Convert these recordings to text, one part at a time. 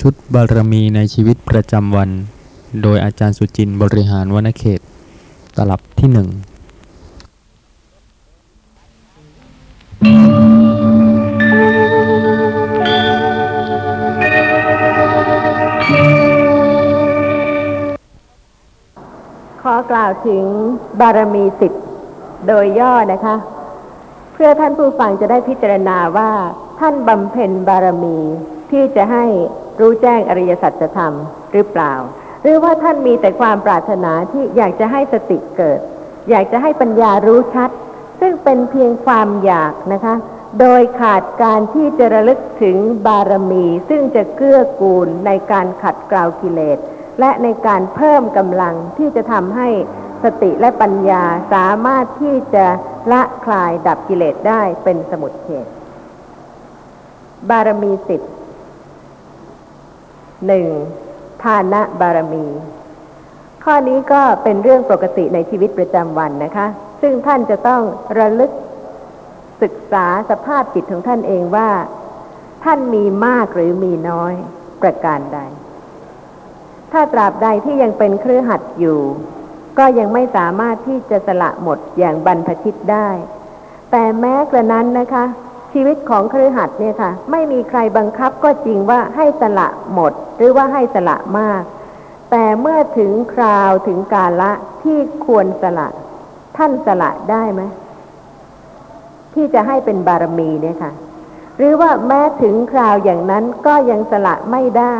ชุดบารมีในชีวิตประจำวัน โดยอาจารย์สุจินต์บริหารวนเขต ตลับที่หนึ่งขอกล่าวถึงบารมีสิบโดยย่อนะคะ เพื่อท่านผู้ฟังจะได้พิจารณาว่าท่านบำเพ็ญบารมีที่จะให้ รู้แจ้งอริยสัจธรรมหรือเปล่า หรือว่าท่านมีแต่ความปรารถนาที่อยากจะให้สติเกิด อยากจะให้ปัญญารู้ชัด ซึ่งเป็นเพียงความอยากนะคะ โดยขาดการที่จะระลึกถึงบารมี ซึ่งจะเกื้อกูลในการขัดเกลากิเลสและในการเพิ่มกำลังที่จะทำให้สติและปัญญาสามารถที่จะละคลายดับกิเลสได้เป็นสมุดเฉดบารมีสิบ หนึ่งทานะบารมี ข้อนี้ก็เป็นเรื่องปกติในชีวิตประจำวันนะคะ ซึ่งท่านจะต้องระลึกศึกษาสภาพจิตของท่านเองว่า ท่านมีมากหรือมีน้อยประการใด ถ้าตราบใดที่ยังเป็นเครือหัดอยู่ ก็ยังไม่สามารถที่จะสละหมดอย่างบรรพชิตได้ แต่แม้กระนั้นนะคะ ชีวิตของเครือหัดเนี่ยค่ะ ไม่มีใครบังคับก็จริงว่าให้สละหมด หรือว่าให้สละมาก แต่เมื่อถึงคราวถึงกาละที่ควรสละ ท่านสละได้ไหมที่จะให้เป็นบารมีเนี่ยค่ะ หรือว่าแม้ถึงคราวอย่างนั้นก็ยังสละไม่ได้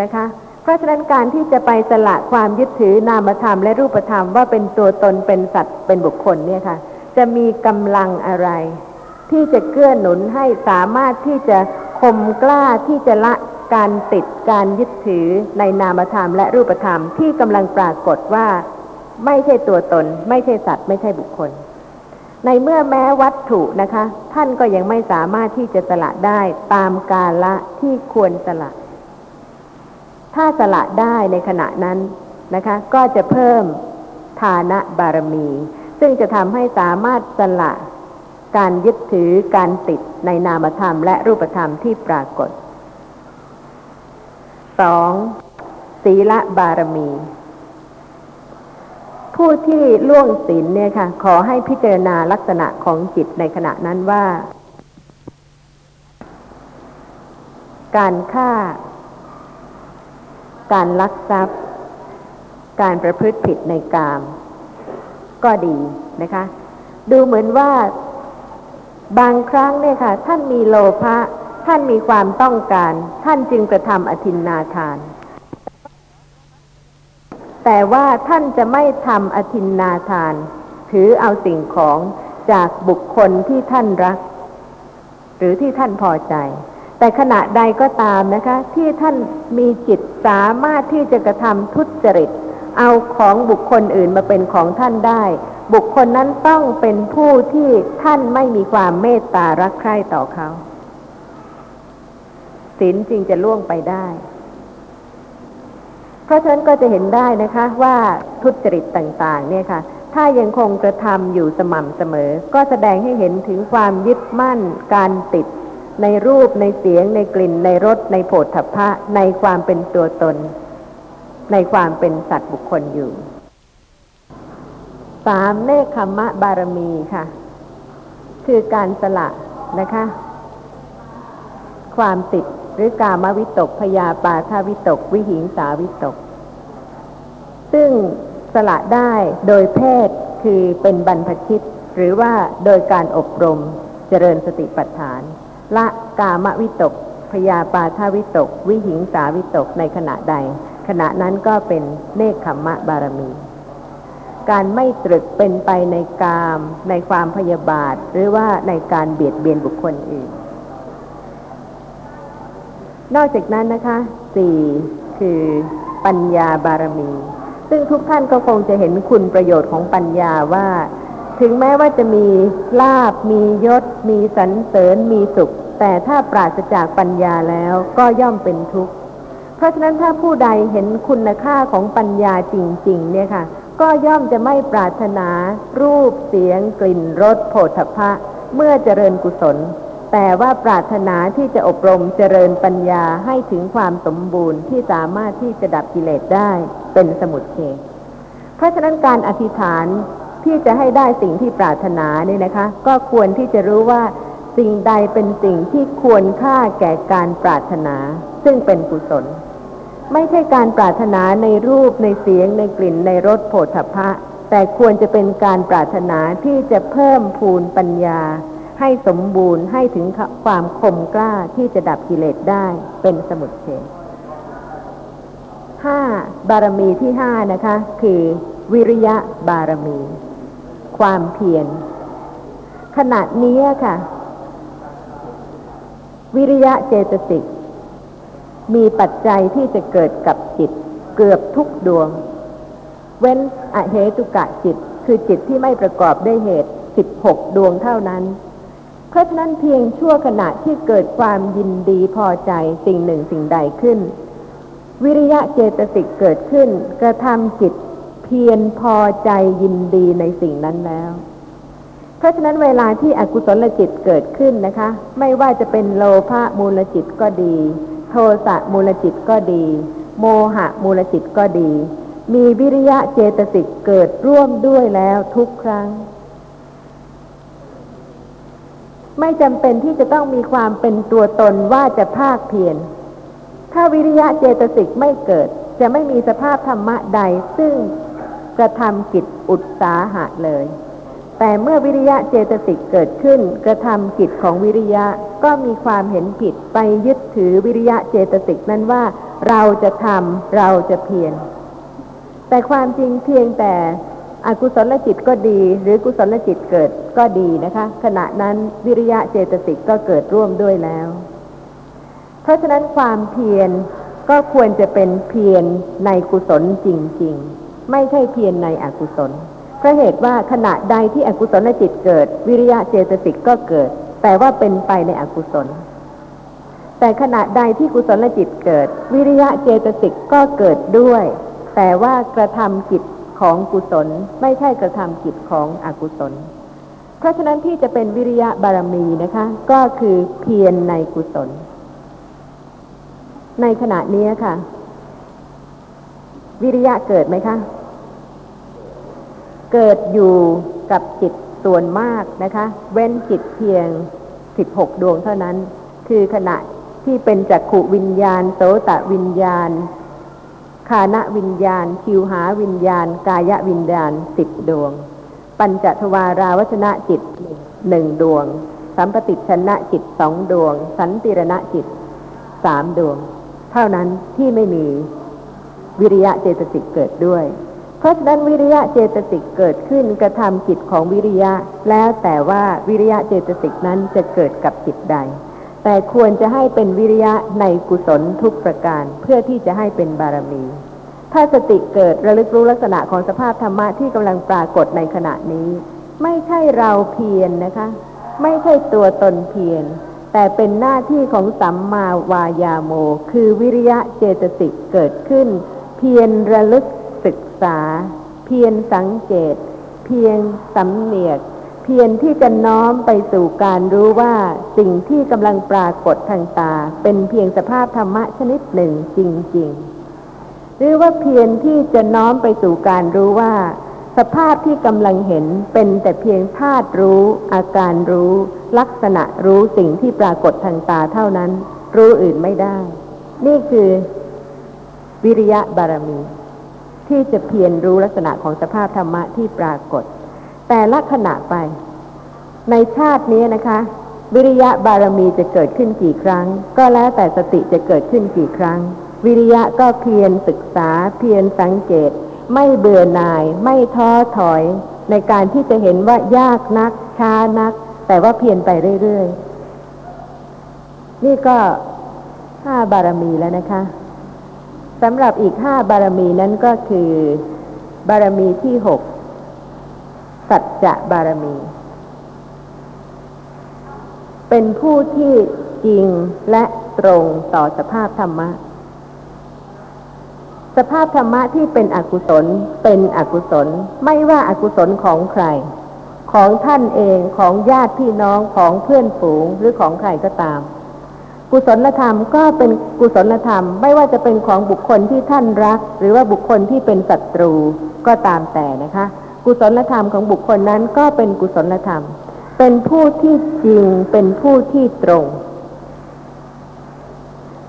นะคะ เพราะฉะนั้นการที่จะไปสละความยึดถือนามธรรมและรูปธรรมว่าเป็นตัวตนเป็นสัตว์เป็นบุคคลเนี่ยค่ะ จะมีกำลังอะไร ที่จะเกื้อหนุนให้สามารถที่จะคมกล้าที่จะละการติดการยึดถือในนามธรรมและรูปธรรมที่กำลังปรากฏว่า ไม่ใช่ตัวตน ไม่ใช่สัตว์ ไม่ใช่บุคคล ในเมื่อแม้วัตถุนะคะ ท่านก็ยังไม่สามารถที่จะสละได้ตามกาละที่ควรสละ ถ้าสละได้ในขณะนั้นนะคะ ก็จะเพิ่มฐานะบารมี ซึ่งจะทำให้สามารถสละ การยึดถือการติดในนามธรรมและรูปธรรมที่ปรากฏสองศีลบารมี ผู้ที่ล่วงศีลเนี่ยค่ะ ขอให้พิจารณาลักษณะของจิตในขณะนั้นว่า การฆ่า การลักทรัพย์ การประพฤติผิดในกาม ก็ดีนะคะ ดูเหมือนว่า บางครั้งเนี่ยค่ะ ท่านมีโลภะท่านมีความต้องการ ท่านจึงกระทำอธินนาทาน แต่ว่าท่านจะไม่ทำอธินนาทาน ถือเอาสิ่งของจากบุคคลที่ท่านรัก หรือที่ท่านพอใจ แต่ขณะใดก็ตามนะคะ ที่ท่านมีจิตสามารถที่จะกระทำทุจริต เอาของบุคคลอื่นมาเป็นของท่านได้ บุคคลนั้นต้องเป็นผู้ที่ท่านไม่มีความเมตตารักใคร่ต่อเขาศีลจริงจะล่วงไปได้ เพราะฉะนั้นก็จะเห็นได้นะคะว่าทุจริตต่างๆ เนี่ยค่ะ ถ้ายังคงกระทำอยู่สม่ำเสมอ ก็แสดงให้เห็นถึงความยึดมั่นการติด ในรูปในเสียง ในกลิ่น ในรสในโผฏฐัพพะในความเป็นตัวตน ในความเป็นสัตว์บุคคลอยู่สามเนคขมะบารมีค่ะ คือการสละนะคะ ความติดหรือกามวิตกพยาปาทาวิตก วิหิงสาวิตก ซึ่งสละได้โดยเพศคือเป็นบรรพชิต หรือว่าโดยการอบรมเจริญสติปัฏฐาน ละกามวิตกพยาปาทาวิตก วิหิงสาวิตกในขณะใด ขณะนั้นก็เป็นเนคขมมะบารมี การไม่ตรึกเป็นไปในกาม ในความพยาบาท หรือว่าในการเบียดเบียนบุคคลอื่น นอกจากนั้นนะคะสี่คือปัญญาบารมี ซึ่งทุกท่านก็คงจะเห็นคุณประโยชน์ของปัญญาว่า ถึงแม้ว่าจะมีลาบมียศ มีสรรเสริญมีสุข แต่ถ้าปราศจากปัญญาแล้วก็ย่อมเป็นทุกข์ เพราะฉะนั้นถ้าผู้ใดเห็นคุณค่าของปัญญาจริง ๆ เนี่ยค่ะ ก็ย่อมจะไม่ปรารถนา รูปเสียง กลิ่นรสโผฏฐัพพะเมื่อเจริญกุศล แต่ว่าปรารถนาที่จะอบรมเจริญปัญญาให้ถึงความสมบูรณ์ที่สามารถที่จะดับกิเลสได้เป็นสมุทเฉดเพราะฉะนั้นการอธิษฐานที่จะให้ได้สิ่งที่ปรารถนาเนี่ยนะคะ ก็ควรที่จะรู้ว่าสิ่งใดเป็นสิ่งที่ควรค่าแก่การปรารถนา ซึ่งเป็นกุศล ไม่ใช่การปรารถนาในรูปในเสียงในกลิ่นในรสโผฏฐัพพะแต่ควรจะเป็นการปรารถนาที่จะเพิ่มพูนปัญญา ให้สมบูรณ์ให้ถึงความคมกล้าที่จะดับกิเลสได้เป็นสมุทเฉดห้าบารมีที่ห้านะคะ คือวิริยะบารมี ความเพียรขณะนี้ค่ะ วิริยะเจตสิก มีปัจจัยที่จะเกิดกับจิตเกือบทุกดวง เว้นอเหตุกะจิต คือจิตที่ไม่ประกอบด้วยเหตุสิบหกดวงเท่านั้น เพราะฉะนั้นเพียงชั่วขณะที่เกิดความยินดีพอใจสิ่งหนึ่งสิ่งใดขึ้น วิริยะเจตสิกเกิดขึ้น กระทำจิตเพียรพอใจยินดีในสิ่งนั้นแล้วเพราะฉะนั้นเวลาที่อกุศลจิตเกิดขึ้นนะคะ ไม่ว่าจะเป็นโลภะมูลจิตก็ดี โทสะมูลจิตก็ดี โมหะมูลจิตก็ดี มีวิริยะเจตสิกเกิดร่วมด้วยแล้วทุกครั้ง ไม่จำเป็นที่จะต้องมีความเป็นตัวตนว่าจะภาคเพียรถ้าวิริยะเจตสิกไม่เกิด จะไม่มีสภาพธรรมะใดซึ่งกระทำกิจอุตสาหะเลย แต่เมื่อวิริยะเจตสิกเกิดขึ้น กระทำกิจของวิริยะก็มีความเห็นผิดไปยึดถือวิริยะเจตสิกนั้นว่า เราจะทำเราจะเพียรแต่ความจริงเพียงแต่อกุศลจิตก็ดี หรือกุศลจิตเกิดก็ดีนะคะ ขณะนั้นวิริยะเจตสิกก็เกิดร่วมด้วยแล้ว เพราะฉะนั้นความเพียรก็ควรจะเป็นเพียรในกุศลจริง ๆ ไม่ใช่เพียรในอกุศล เพราะเหตุว่าขณะใดที่อกุศลจิตเกิด วิริยะเจตสิกก็เกิด แต่ว่าเป็นไปในอกุศล แต่ขณะใดที่กุศลจิตเกิด วิริยะเจตสิกก็เกิดด้วย แต่ว่ากระทำกิจของกุศลไม่ใช่กระทำกิจของอกุศล เพราะฉะนั้นที่จะเป็นวิริยะบารมีนะคะ ก็คือเพียรในกุศล ในขณะนี้ค่ะ วิริยะเกิดไหมคะ เกิดอยู่กับจิตส่วนมากนะคะ เว้นจิตเพียงสิบหกดวงเท่านั้น คือขณะที่เป็นจักขุวิญญาณ โสตะวิญญาณ คานะวิญญาณ คิวหาวิญญาณ กายวิญญาณสิบดวง ปัญจทวาราวชนะจิตหนึ่งดวง สัมปติชนะจิตสองดวง สันติรณะจิตสามดวง เท่านั้นที่ไม่มีวิริยะเจตสิกเกิดด้วย เพราะฉะนั้นวิริยะเจตสิกเกิดขึ้นกระทำจิตของวิริยะ แล้วแต่ว่าวิริยะเจตสิกนั้นจะเกิดกับจิตใด แต่ควรจะให้เป็นวิริยะในกุศลทุกประการเพื่อที่จะให้เป็นบารมี ถ้าสติเกิดระลึกรู้ลักษณะของสภาพธรรมะที่กำลังปรากฏในขณะนี้ ไม่ใช่เราเพียรนนะคะ ไม่ใช่ตัวตนเพียรแต่เป็นหน้าที่ของสัมมาวายาโม คือวิริยะเจตสิกเกิดขึ้น เพียรระลึก ศึกษา เพียรสังเกต เพียงสำเนียก เพียรที่จะน้อมไปสู่การรู้ว่าสิ่งที่กำลังปรากฏทางตา เป็นเพียงสภาพธรรมะชนิดหนึ่งจริง ๆ หรือว่าเพียรที่จะน้อมไปสู่การรู้ว่า สภาพที่กำลังเห็นเป็นแต่เพียงธาตุรู้ อาการรู้ ลักษณะรู้สิ่งที่ปรากฏทางตาเท่านั้น รู้อื่นไม่ได้ นี่คือวิริยะบารมี ที่จะเพียรรู้ลักษณะของสภาพธรรมะที่ปรากฏ แต่ละขณะไป ในชาตินี้นะคะ วิริยะบารมีจะเกิดขึ้นกี่ครั้ง ก็แล้วแต่สติจะเกิดขึ้นกี่ครั้ง วิริยะก็เพียรศึกษา เพียรสังเกต ไม่เบื่อหน่าย ไม่ท้อถอย ในการที่จะเห็นว่ายากนัก ช้านัก แต่ว่าเพียรไปเรื่อยๆ นี่ก็ห้าบารมีแล้วนะคะ สำหรับอีกห้าบารมีนั้นก็คือบารมีที่หกสัจจะบารมี เป็นผู้ที่จริงและตรงต่อสภาพธรรมะ สภาพธรรมะที่เป็นอกุศลเป็นอกุศลไม่ว่าอากุศลของใคร ของท่านเองของญาติพี่น้องของเพื่อนฝูงหรือของใครก็ตาม กุศลธรรมก็เป็นกุศลธรรม ไม่ว่าจะเป็นของบุคคลที่ท่านรัก หรือว่าบุคคลที่เป็นศัตรูก็ตามแต่นะคะ กุศลธรรมของบุคคลนั้นก็เป็นกุศลธรรม เป็นผู้ที่จริงเป็นผู้ที่ตรง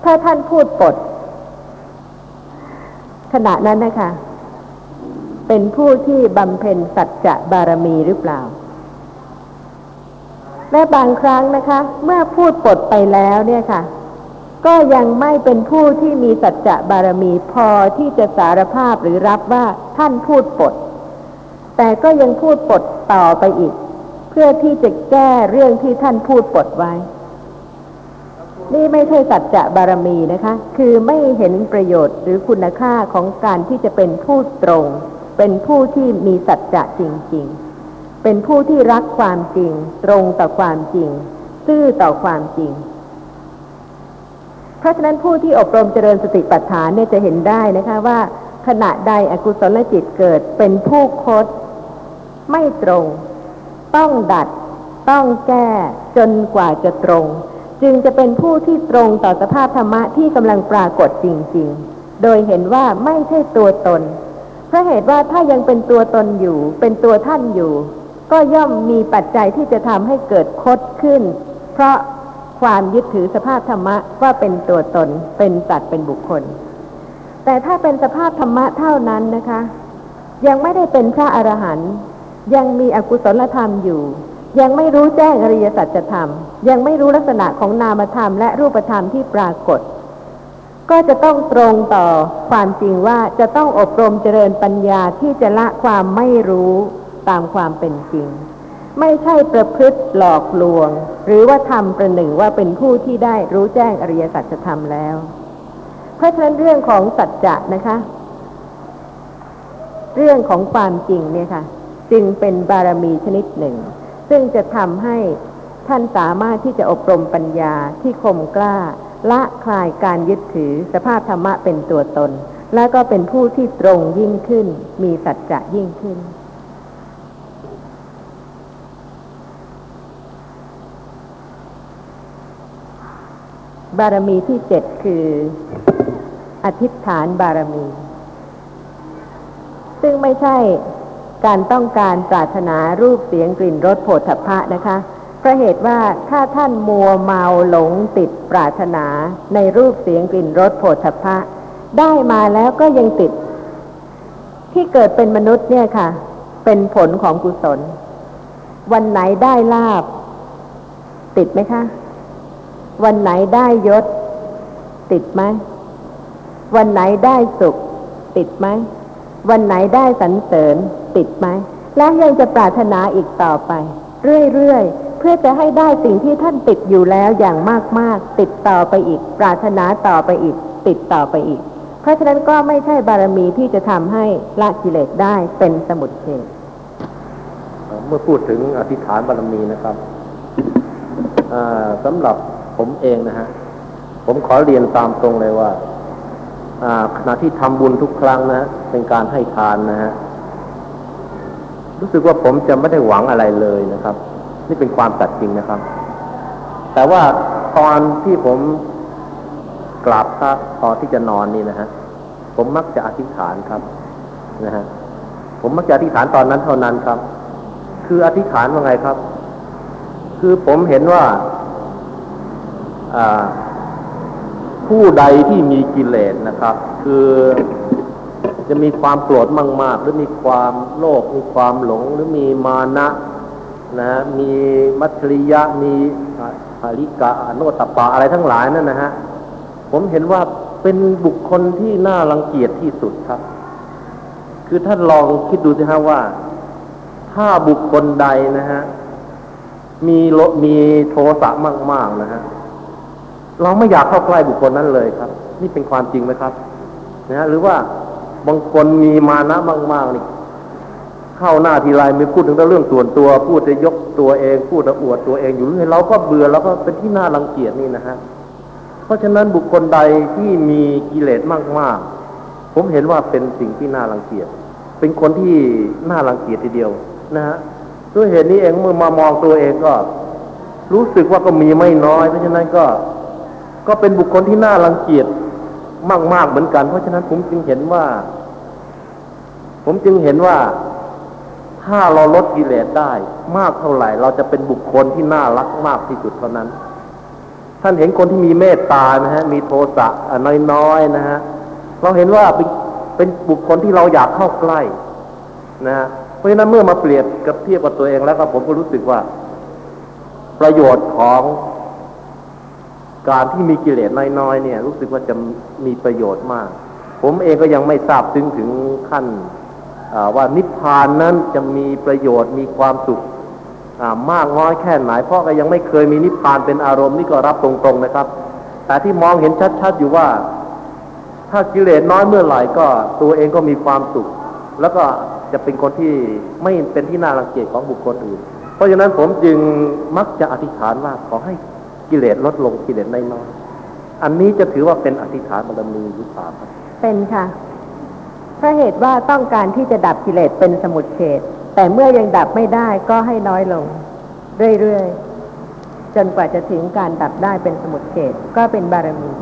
ถ้าท่านพูดปด ขณะนั้นนะคะ เป็นผู้ที่บำเพ็ญสัจจะบารมีหรือเปล่า และบางครั้งนะคะ เมื่อพูดปดไปแล้วเนี่ยค่ะ ก็ยังไม่เป็นผู้ที่มีสัจจะบารมีพอที่จะสารภาพหรือรับว่าท่านพูดปด แต่ก็ยังพูดปดต่อไปอีก เพื่อที่จะแก้เรื่องที่ท่านพูดปดไว้ นี่ไม่ใช่สัจจะบารมีนะคะ คือไม่เห็นประโยชน์หรือคุณค่าของการที่จะเป็นผู้ตรง เป็นผู้ที่มีสัจจะจริง ๆ เป็นผู้ที่รักความจริง ตรงต่อความจริง ซื่อต่อความจริง เพราะฉะนั้นผู้ที่อบรมเจริญสติปัฏฐานเนี่ยจะเห็นได้นะคะว่า ขณะใดอกุศลจิตเกิดเป็นผู้คดไม่ตรง ต้องดัด ต้องแก้จนกว่าจะตรง จึงจะเป็นผู้ที่ตรงต่อสภาพธรรมะที่กำลังปรากฏจริง ๆ โดยเห็นว่าไม่ใช่ตัวตนเพราะเหตุว่าถ้ายังเป็นตัวตนอยู่ เป็นตัวท่านอยู่ ก็ย่อมมีปัจจัยที่จะทำให้เกิดคดขึ้น เพราะความยึดถือสภาพธรรมะว่าเป็นตัวตนเป็นสัตว์เป็นบุคคล แต่ถ้าเป็นสภาพธรรมะเท่านั้นนะคะ ยังไม่ได้เป็นพระอรหันต์ยังมีอกุศลธรรมอยู่ ยังไม่รู้แจ้งอริยสัจธรรม ยังไม่รู้ลักษณะของนามธรรมและรูปธรรมที่ปรากฏ ก็จะต้องตรงต่อความจริงว่าจะต้องอบรมเจริญปัญญาที่จะละความไม่รู้ ตามความเป็นจริง ไม่ใช่ประพฤติหลอกลวง หรือว่าทำประหนึ่งว่าเป็นผู้ที่ได้รู้แจ้งอริยสัจธรรมแล้ว เพราะฉะนั้นเรื่องของสัจจะนะคะ เรื่องของความจริงเนี่ยค่ะ จึงเป็นบารมีชนิดหนึ่ง ซึ่งจะทำให้ท่านสามารถที่จะอบรมปัญญาที่คมกล้า ละคลายการยึดถือสภาพธรรมะเป็นตัวตน และก็เป็นผู้ที่ตรงยิ่งขึ้น มีสัจจะยิ่งขึ้น บารมีที่เจ็ดคือ อธิษฐานบารมี ซึ่งไม่ใช่การต้องการปรารถนารูปเสียงกลิ่นรสโผฏฐัพพะนะคะเพราะเหตุว่าถ้าท่านมัวเมาหลงติดปรารถนาในรูปเสียงกลิ่นรสโผฏฐัพพะ ได้มาแล้วก็ยังติด ที่เกิดเป็นมนุษย์เนี่ยค่ะ เป็นผลของกุศล วันไหนได้ลาบ ติดไหมคะ วันไหนได้ยศ ติดไหมวันไหนได้สุข ติดไหมวันไหนได้สรรเสริญ ติดไหมแล้วยังจะปรารถนาอีกต่อไป เรื่อยๆเพื่อจะให้ได้สิ่งที่ท่านติดอยู่แล้วอย่างมากๆ ติดต่อไปอีก ปรารถนาต่อไปอีก ติดต่อไปอีก เพราะฉะนั้นก็ไม่ใช่บารมีที่จะทำให้ละกิเลสได้เป็นสมุทเฉดเมื่อพูดถึงอธิษฐานบารมีนะครับอ่าสำหรับ ผมเองนะฮะ ผมขอเรียนตามตรงเลยว่าขณะที่ทำบุญทุกครั้งนะ เป็นการให้ทานนะฮะ รู้สึกว่าผมจะไม่ได้หวังอะไรเลยนะครับ นี่เป็นความตัดจริงนะครับ แต่ว่าตอนที่ผมกราบพระตอนที่จะนอนนี่นะฮะ ผมมักจะอธิษฐานครับ นะฮะ ผมมักจะอธิษฐานตอนนั้นเท่านั้นครับ คืออธิษฐานว่าไงครับ คือผมเห็นว่า ผู้ใดที่มีกิเลสนะครับ คือจะมีความโกรธมาก ๆ หรือมีความโลภมีความหลงหรือมีมานะนะ มีมัจฉริยะมีภาริกะโนตปะอะไรทั้งหลายนั่นนะฮะผมเห็นว่าเป็นบุคคลที่น่ารังเกียจที่สุดครับ คือท่านลองคิดดูสิฮะว่า ถ้าบุคคลใดนะฮะมีรมีโทสะมาก ๆ นะฮะ เราไม่อยากเข้าใกล้บุคคลนั้นเลยครับ นี่เป็นความจริงไหมครับนะฮะหรือว่าบางคนมีมานะมากๆนี่เข้าหน้าทีไรมีพูดถึงเรื่องส่วนตัว พูดจะยกตัวเอง พูดจะอวดตัวเองอยู่เรื่อยเราก็เบื่อแล้วก็เป็นที่น่ารังเกียจนี่นะฮะเพราะฉะนั้นบุคคลใดที่มีกิเลสมากๆ ผมเห็นว่าเป็นสิ่งที่น่ารังเกียจเป็นคนที่น่ารังเกียจทีเดียวนะฮะด้วยเหตุนี้เองเมื่อมามองตัวเองก็ รู้สึกว่าก็มีไม่น้อย เพราะฉะนั้นก็ ก็เป็นบุคคลที่น่ารังเกียจมาก ๆ เหมือนกัน เพราะฉะนั้นผมจึงเห็นว่า ผมจึงเห็นว่าถ้าเราลดกิเลสได้ มากเท่าไหร่ เราจะเป็นบุคคลที่น่ารักมากที่สุดเท่านั้น ท่านเห็นคนที่มีเมตตานะฮะ มีโทสะน้อยๆนะฮะ เราเห็นว่าเป็นเป็นบุคคลที่เราอยากเข้าใกล้นะฮะเพราะฉะนั้นเมื่อมาเปรียบกับเทียบกับตัวเองแล้วก็ผมก็รู้สึกว่า ประโยชน์ของ การที่มีกิเลสน้อยๆเนี่ย รู้สึกว่าจะมีประโยชน์มาก ผมเองก็ยังไม่ทราบถึงถึงขั้นว่านิพพานนั้นจะมีประโยชน์มีความสุขมากน้อยแค่ไหนเพราะก็ยังไม่เคยมีนิพพานเป็นอารมณ์นี่ก็รับตรงๆนะครับ แต่ที่มองเห็นชัดๆอยู่ว่า ถ้ากิเลสน้อยเมื่อไหร่ก็ตัวเองก็มีความสุข แล้วก็จะเป็นคนที่ไม่เป็นที่น่ารังเกียจของบุคคลอื่น เพราะฉะนั้นผมจึงมักจะอธิษฐานว่าขอให้ กิเลสลดลงกิเลสน้อยอันนี้จะถือว่าเป็นอธิษฐานบารมีหรือเปล่าเป็นค่ะเพราะเหตุว่าต้องการที่จะดับกิเลสเป็นสมุทเฉดแต่เมื่อยังดับไม่ได้ก็ให้น้อยลง เรื่อยๆจนกว่าจะถึงการดับได้เป็นสมุทเฉดก็เป็นบารมี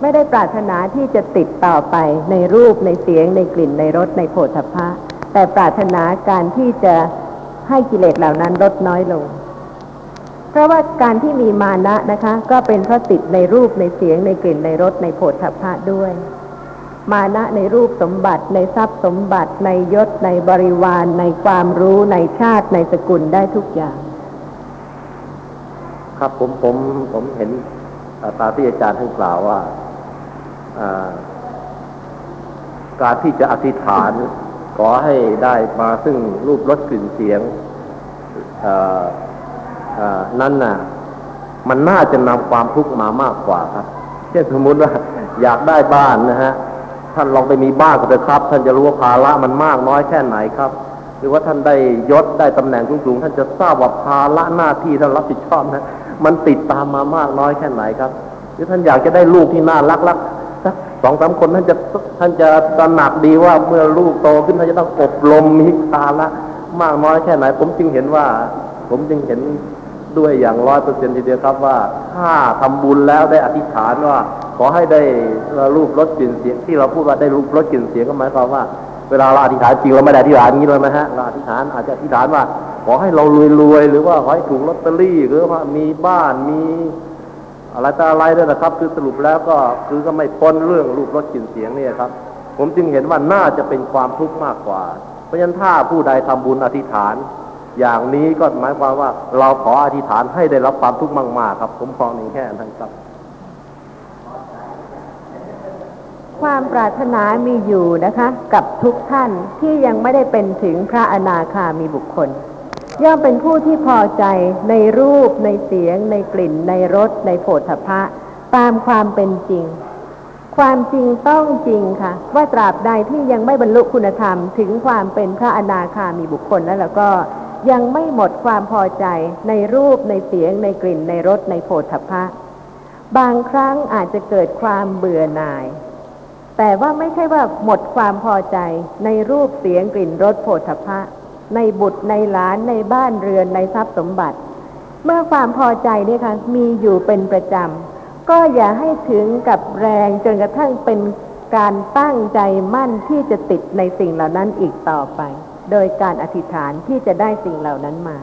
ไม่ได้ปรารถนาที่จะติดต่อไปในรูปในเสียงในกลิ่นในรสในโผฏฐัพพะแต่ปรารถนาการที่จะให้กิเลสเหล่านั้นลดน้อยลง เพราะว่าการที่มีมานะนะคะ ก็เป็นเพราะติดในรูปในเสียงในกลิ่นในรสในโผฏฐัพพะด้วย มานะในรูปสมบัติในทรัพย์สมบัติในยศในบริวาร ในความรู้ในชาติในสกุลได้ทุกอย่าง ครับผมผมผมเห็นตาที่อาจารย์ท่านกล่าวว่าการที่จะอธิษฐานขอให้ได้มาซึ่งรูปรสกลิ่นเสียง นั่นน่ะ มันน่าจะนำความทุกข์มามากกว่าครับ เช่นสมมุติว่าอยากได้บ้านนะฮะท่านลองไปมีบ้านก็เถอะครับ ท่านจะรู้ว่าภาระมันมากน้อยแค่ไหนครับ หรือว่าท่านได้ยศได้ตำแหน่งสูงๆท่านจะทราบว่าภาระหน้าที่ท่านรับผิดชอบนะ มันติดตามมามากน้อยแค่ไหนครับ หรือท่านอยากจะได้ลูกที่น่ารักรักสักสองสามคนท่านจะท่านจะตระหนักดีว่าเมื่อลูกโตขึ้นท่านจะต้องอบรมมีภาระมากน้อยแค่ไหน ผมจึงเห็นว่า ผมจึงเห็น ด้วยอย่างร้อยเปอร์เซ็นทีเดียวครับว่า ถ้าทำบุญแล้วได้อธิษฐานว่า ขอให้ได้รูปรสกลิ่นเสียงที่เราพูดว่าได้รูปรสกลิ่นเสียงก็หมายความว่า เวลาเราอธิษฐานจริงเราไม่ได้อธิษฐานอย่างนี้เลยนะฮะเราอธิษฐานอาจจะอธิษฐานว่า ขอให้เรารวยๆหรือว่าขอให้ถูกลอตเตอรี่หรือว่ามีบ้านมีอะไรต่ออะไรด้วยนะครับ คือสรุปแล้วก็คือก็ไม่พ้นเรื่องรูปรสกลิ่นเสียงเนี่ยครับ ผมจึงเห็นว่าน่าจะเป็นความทุกข์มากกว่า เพราะฉะนั้นถ้าผู้ใดทำบุญอธิษฐาน อย่างนี้ก็หมายความว่าเราขออธิษฐานให้ได้รับความทุกข์มากๆครับ ผมมองในแค่นั้นครับ ความปรารถนามีอยู่นะคะ กับทุกท่านที่ยังไม่ได้เป็นถึงพระอนาคามีบุคคล ย่อมเป็นผู้ที่พอใจในรูปในเสียง ในกลิ่น ในรสในโผฏฐัพพะตามความเป็นจริง ความจริงต้องจริงค่ะ ว่าตราบใดที่ยังไม่บรรลุคุณธรรม ถึงความเป็นพระอนาคามีบุคคลแล้วแล้วก็ ยังไม่หมดความพอใจในรูปในเสียงในกลิ่นในรสในโผฏฐัพพะ บางครั้งอาจจะเกิดความเบื่อหน่าย แต่ว่าไม่ใช่ว่าหมดความพอใจในรูปเสียงกลิ่นรสโผฏฐัพพะ ในบุตรในหลานในบ้านเรือนในทรัพย์สมบัติ เมื่อความพอใจเนี่ยค่ะมีอยู่เป็นประจำก็อย่าให้ถึงกับแรงจนกระทั่งเป็นการตั้งใจมั่นที่จะติดในสิ่งเหล่านั้นอีกต่อไป โดยการอธิษฐานที่จะได้สิ่งเหล่านั้นมา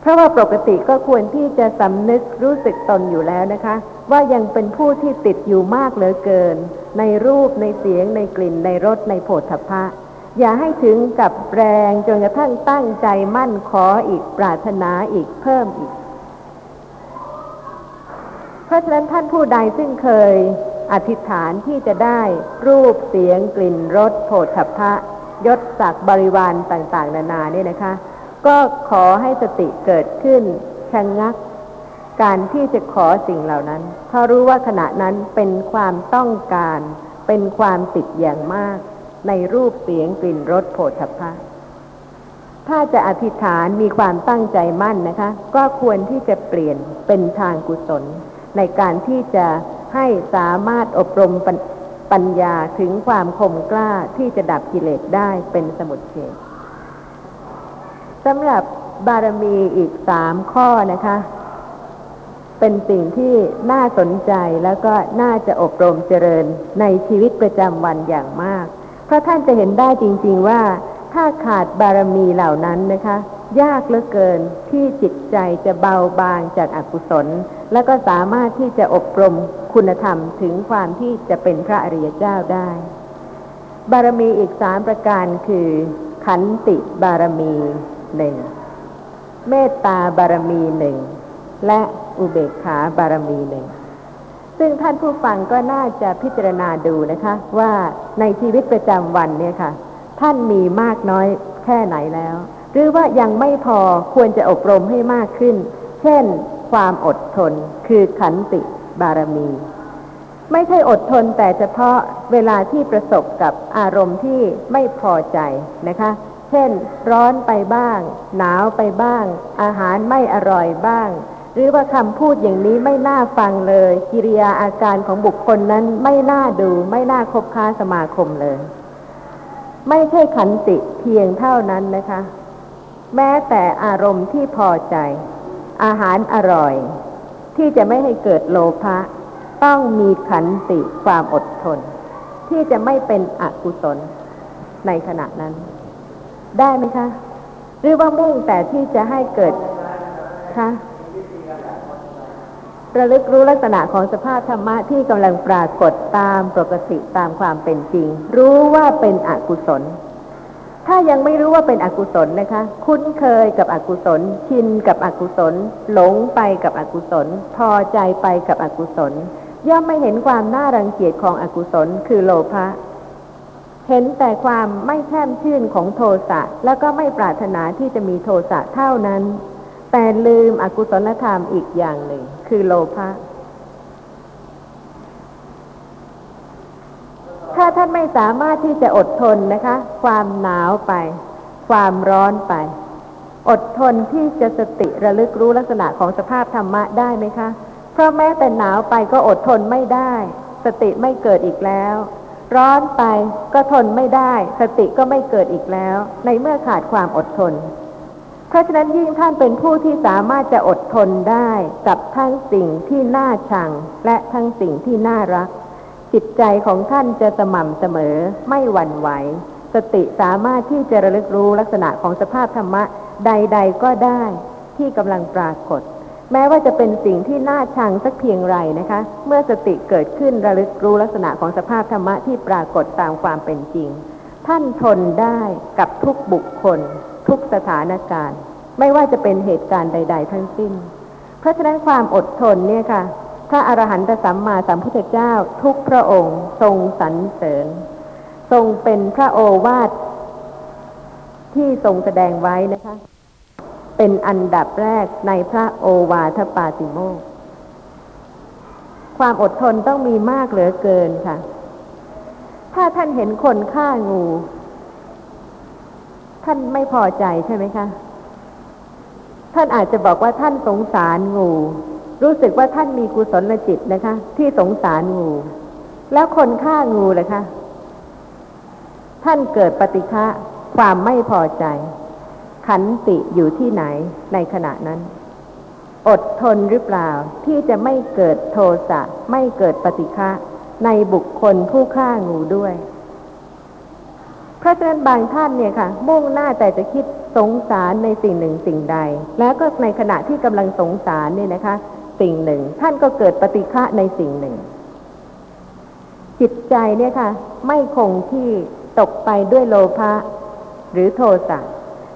เพราะว่าปกติก็ควรที่จะสำนึกรู้สึกตนอยู่แล้วนะคะ ว่ายังเป็นผู้ที่ติดอยู่มากเหลือเกิน ในรูปในเสียงในกลิ่นในรสในโผฏฐัพพะอย่าให้ถึงกับแรงจนกระทั่งตั้งใจมั่นขออีกปรารถนาอีกเพิ่มอีก เพราะฉะนั้นท่านผู้ใดซึ่งเคยอธิษฐานที่จะได้รูปเสียงกลิ่นรสโผฏฐัพพะ ยศศักดิ์บริวารต่างๆ นานาเนี่ยนะคะ ก็ขอให้สติเกิดขึ้นชะงงัก การที่จะขอสิ่งเหล่านั้น เพราะรู้ว่าขณะนั้นเป็นความต้องการ เป็นความติดอย่างมาก ในรูปเสียงกลิ่นรสโผฏฐัพพะถ้าจะอธิษฐานมีความตั้งใจมั่นนะคะ ก็ควรที่จะเปลี่ยนเป็นทางกุศล ในการที่จะให้สามารถอบรม ปัญญญาถึงความคมกล้าที่จะดับกิเลสได้เป็นสมุทเฉดสำหรับบารมีอีกสามข้อนะคะ เป็นสิ่งที่น่าสนใจแล้วก็น่าจะอบรมเจริญในชีวิตประจำวันอย่างมาก เพราะท่านจะเห็นได้จริง ๆว่าถ้าขาดบารมีเหล่านั้นนะคะ ยากเหลือเกินที่จิตใจจะเบาบางจากอากุศล แล้วก็สามารถที่จะอบรมคุณธรรมถึงความที่จะเป็นพระอริยเจ้าได้ บารมีอีกสามประการคือ ขันติบารมีหนึ่งเมตตาบารมีหนึ่งและอุเบกขาบารมีหนึ่งซึ่งท่านผู้ฟังก็น่าจะพิจารณาดูนะคะ ว่าในชีวิตประจำวันเนี่ยค่ะ ท่านมีมากน้อยแค่ไหนแล้ว หรือว่ายังไม่พอควรจะอบรมให้มากขึ้น เช่น ความอดทนคือขันติบารมี ไม่ใช่อดทนแต่เฉพาะเวลาที่ประสบกับอารมณ์ที่ไม่พอใจนะคะ เช่น ร้อนไปบ้าง หนาวไปบ้าง อาหารไม่อร่อยบ้าง หรือว่าคำพูดอย่างนี้ไม่น่าฟังเลย กิริยาอาการของบุคคลนั้นไม่น่าดู ไม่น่าคบค้าสมาคมเลย ไม่ใช่ขันติเพียงเท่านั้นนะคะ แม้แต่อารมณ์ที่พอใจ อาหารอร่อย ที่จะไม่ให้เกิดโลภะต้องมีขันติความอดทน ที่จะไม่เป็นอกุศลในขณะนั้น ได้ไหมคะ หรือว่ามุ่งแต่ที่จะให้เกิดคะระลึกรู้ลักษณะของสภาพธรรมะที่กำลังปรากฏตามปกติตามความเป็นจริง รู้ว่าเป็นอกุศล ถ้ายังไม่รู้ว่าเป็นอกุศลนะคะ คุ้นเคยกับอกุศล ชินกับอกุศล หลงไปกับอกุศล พอใจไปกับอกุศล ย่อมไม่เห็นความน่ารังเกียจของอกุศลคือโลภะเห็นแต่ความไม่แช่มชื่นของโทสะแล้วก็ไม่ปรารถนาที่จะมีโทสะเท่านั้น แต่ลืมอกุศลธรรมอีกอย่างหนึ่ง คือโลภะ ถ้าท่านไม่สามารถที่จะอดทนนะคะ ความหนาวไป ความร้อนไป อดทนที่จะสติระลึกรู้ลักษณะของสภาพธรรมะได้ไหมคะ เพราะแม้แต่หนาวไปก็อดทนไม่ได้ สติไม่เกิดอีกแล้ว ร้อนไปก็ทนไม่ได้ สติก็ไม่เกิดอีกแล้ว ในเมื่อขาดความอดทน เพราะฉะนั้นยิ่งท่านเป็นผู้ที่สามารถจะอดทนได้กับทั้งสิ่งที่น่าชังและทั้งสิ่งที่น่ารัก จิตใจของท่านจะสม่ำเสมอไม่หวั่นไหว สติสามารถที่จะระลึกรู้ลักษณะของสภาพธรรมะใด ๆ ก็ได้ที่กำลังปรากฏ แม้ว่าจะเป็นสิ่งที่น่าชังสักเพียงไรนะคะ เมื่อสติเกิดขึ้นระลึกรู้ลักษณะของสภาพธรรมะที่ปรากฏตามความเป็นจริง ท่านทนได้กับทุกบุคคล ทุกสถานการณ์ ไม่ว่าจะเป็นเหตุการณ์ใด ๆ ทั้งสิ้น เพราะฉะนั้นความอดทนเนี่ยค่ะ ระอรหันตสัมมาสัมพุทธเจ้าทุกพระองค์ทรงสรรเสริญ ทรงเป็นพระโอวาทที่ทรงแสดงไว้นะคะ เป็นอันดับแรกในพระโอวาทปาติโมกความอดทนต้องมีมากเหลือเกินค่ะ ถ้าท่านเห็นคนฆ่างู ท่านไม่พอใจใช่ไหมคะ ท่านอาจจะบอกว่าท่านสงสารงู รู้สึกว่าท่านมีกุศลจิตนะคะ ที่สงสารงู แล้วคนฆ่างูเลยคะ ท่านเกิดปฏิฆะความไม่พอใจ ขันติอยู่ที่ไหนในขณะนั้น อดทนหรือเปล่าที่จะไม่เกิดโทสะไม่เกิดปฏิฆะในบุคคลผู้ฆ่างูด้วย เพราะฉะนั้นบางท่านเนี่ยค่ะ มุ่งหน้าแต่จะคิดสงสารในสิ่งหนึ่งสิ่งใด แล้วก็ในขณะที่กำลังสงสารเนี่ยนะคะ สิ่งหนึ่ง ท่านก็เกิดปฏิฆะในสิ่งหนึ่ง จิตใจเนี่ยค่ะ ไม่คงที่ตกไปด้วยโลภะหรือโทสะ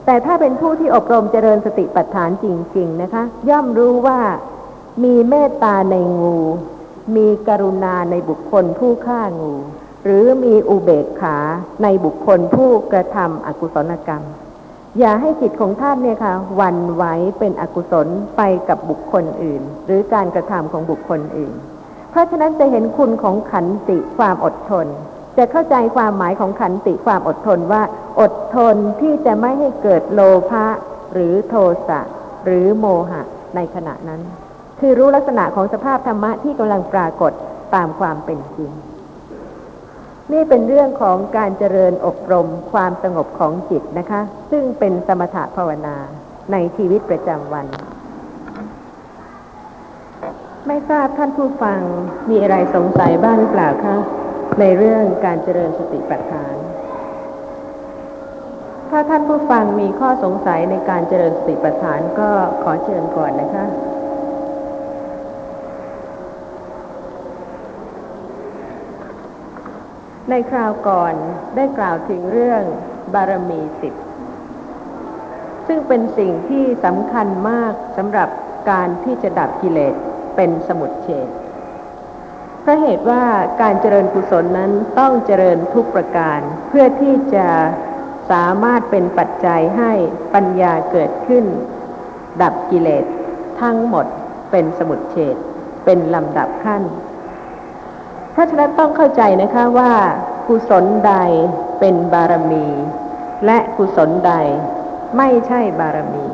แต่ถ้าเป็นผู้ที่อบรมเจริญสติปัฏฐานจริง ๆ นะคะ ย่อมรู้ว่ามีเมตตาในงู มีกรุณาในบุคคลผู้ฆ่างู หรือมีอุเบกขาในบุคคลผู้กระทำอกุศลกรรม อย่าให้จิตของท่านเนี่ยค่ะวันไหวเป็นอกุศลไปกับบุคคลอื่น หรือการกระทำของบุคคลอื่น เพราะฉะนั้นจะเห็นคุณของขันติความอดทน จะเข้าใจความหมายของขันติความอดทนว่า อดทนที่จะไม่ให้เกิดโลภะหรือโทสะหรือโมหะในขณะนั้น คือรู้ลักษณะของสภาพธรรมะที่กำลังปรากฏตามความเป็นจริง นี่เป็นเรื่องของการเจริญอบรมความสงบของจิตนะคะ ซึ่งเป็นสมถะภาวนาในชีวิตประจำวัน ไม่ทราบท่านผู้ฟังมีอะไรสงสัยบ้างหรือเปล่าคะในเรื่องการเจริญสติปัฏฐาน ถ้าท่านผู้ฟังมีข้อสงสัยในการเจริญสติปัฏฐานก็ขอเชิญก่อนนะคะ ในคราวก่อนได้กล่าวถึงเรื่องบารมีสิบซึ่งเป็นสิ่งที่สำคัญมากสำหรับการที่จะดับกิเลสเป็นสมุดเฉดเพราะเหตุว่าการเจริญกุศลนั้นต้องเจริญทุกประการ เพื่อที่จะสามารถเป็นปัจจัยให้ปัญญาเกิดขึ้น ดับกิเลสทั้งหมดเป็นสมุดเฉดเป็นลำดับขั้น เพราะฉะนั้นต้องเข้าใจนะคะว่ากุศลใดเป็นบารมี และกุศลใดไม่ใช่บารมี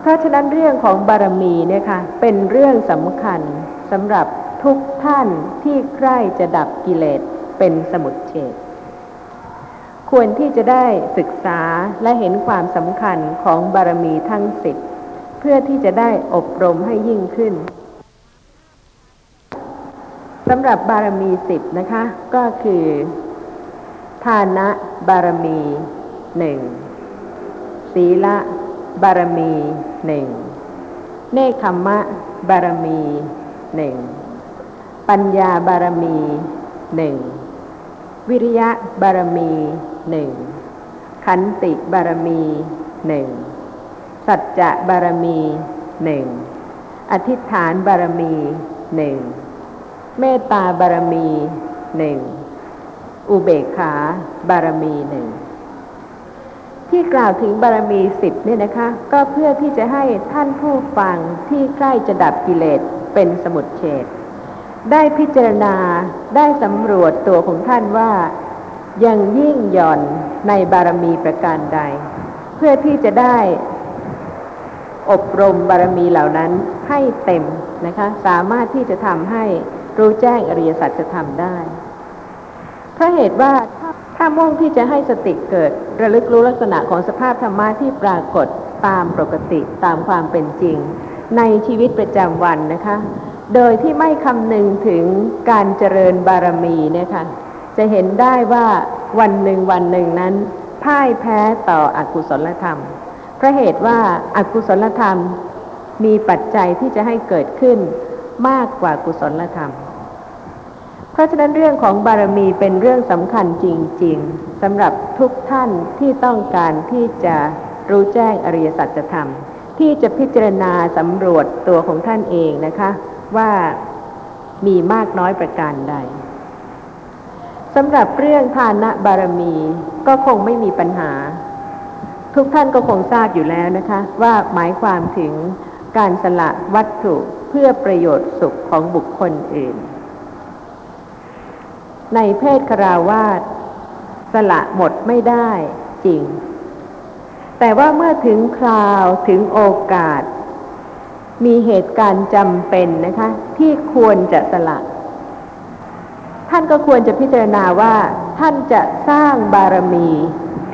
เพราะฉะนั้นเรื่องของบารมีเนี่ยค่ะเป็นเรื่องสำคัญสำหรับทุกท่านที่ใคร่จะดับกิเลสเป็นสมุดเฉดควรที่จะได้ศึกษาและเห็นความสำคัญของบารมีทั้งสิบเพื่อที่จะได้อบรมให้ยิ่งขึ้น สำหรับบารมีสิบนะคะ ก็คือ ทานะบารมีหนึ่งศีละบารมีหนึ่งเนคขมมะบารมีหนึ่งปัญญาบารมีหนึ่งวิริยะบารมีหนึ่งขันติบารมีหนึ่งสัจจะบารมีหนึ่งอธิษฐานบารมีหนึ่ง เมตตาบารมีหนึ่งอุเบกขาบารมีหนึ่งที่กล่าวถึงบารมีสิบเนี่ยนะคะ ก็เพื่อที่จะให้ท่านผู้ฟังที่ใกล้จะดับกิเลสเป็นสมุดเฉดได้พิจารณาได้สำรวจตัวของท่านว่ายังยิ่งหย่อนในบารมีประการใด เพื่อที่จะได้อบรมบารมีเหล่านั้นให้เต็มนะคะ สามารถที่จะทำให้ รู้แจ้งอริยสัจธรรมได้เพราะเหตุว่าถ้าถ้ามุ่งที่จะให้สติเกิด ระลึกรู้ลักษณะของสภาพธรรมะที่ปรากฏตามปกติตามความเป็นจริง ในชีวิตประจำวันนะคะ โดยที่ไม่คำนึงถึงการเจริญบารมีเนี่ยค่ะจะเห็นได้ว่าวันหนึ่งวันหนึ่งนั้นพ่ายแพ้ต่ออกุศลธรรม เพราะเหตุว่าอากุศลธรรมมีปัจจัยที่จะให้เกิดขึ้น มากกว่ากุศลธรรม เพราะฉะนั้นเรื่องของบารมีเป็นเรื่องสำคัญจริง ๆสำหรับทุกท่านที่ต้องการที่จะรู้แจ้งอริยสัจธรรม ที่จะพิจารณาสำรวจตัวของท่านเองนะคะ ว่ามีมากน้อยประการใดสำหรับเรื่องทานะบารมีก็คงไม่มีปัญหา ทุกท่านก็คงทราบอยู่แล้วนะคะ ว่าหมายความถึงการสละวัตถุ เพื่อประโยชน์สุขของบุคคลอื่น ในเพศคราวาสสละหมดไม่ได้จริง แต่ว่าเมื่อถึงคราวถึงโอกาส มีเหตุการณ์จำเป็นนะคะ ที่ควรจะสละ ท่านก็ควรจะพิจารณาว่า ท่านจะสร้างบารมี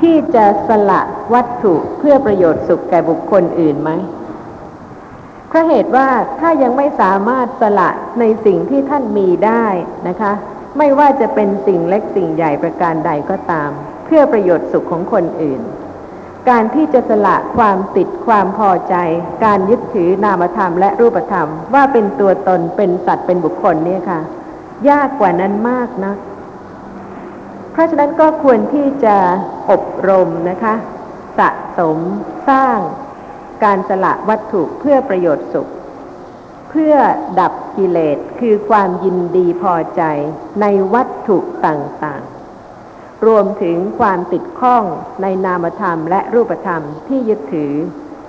ที่จะสละวัตถุเพื่อประโยชน์สุขแก่บุคคลอื่นไหม ราะเหตุว่าถ้ายังไม่สามารถสละในสิ่งที่ท่านมีได้นะคะ ไม่ว่าจะเป็นสิ่งเล็กสิ่งใหญ่ประการใดก็ตาม เพื่อประโยชน์สุขของคนอื่น การที่จะสละความติดความพอใจ การยึดถือนามธรรมและรูปธรรม ว่าเป็นตัวตนเป็นสัตว์เป็นบุคคลเนี่ยค่ะ ยากกว่านั้นมากนะเพราะฉะนั้นก็ควรที่จะอบรมนะคะ สะสมสร้าง การสละวัตถุเพื่อประโยชน์สุข เพื่อดับกิเลสคือความยินดีพอใจในวัตถุต่างๆ รวมถึงความติดข้องในนามธรรมและรูปธรรมที่ยึดถือ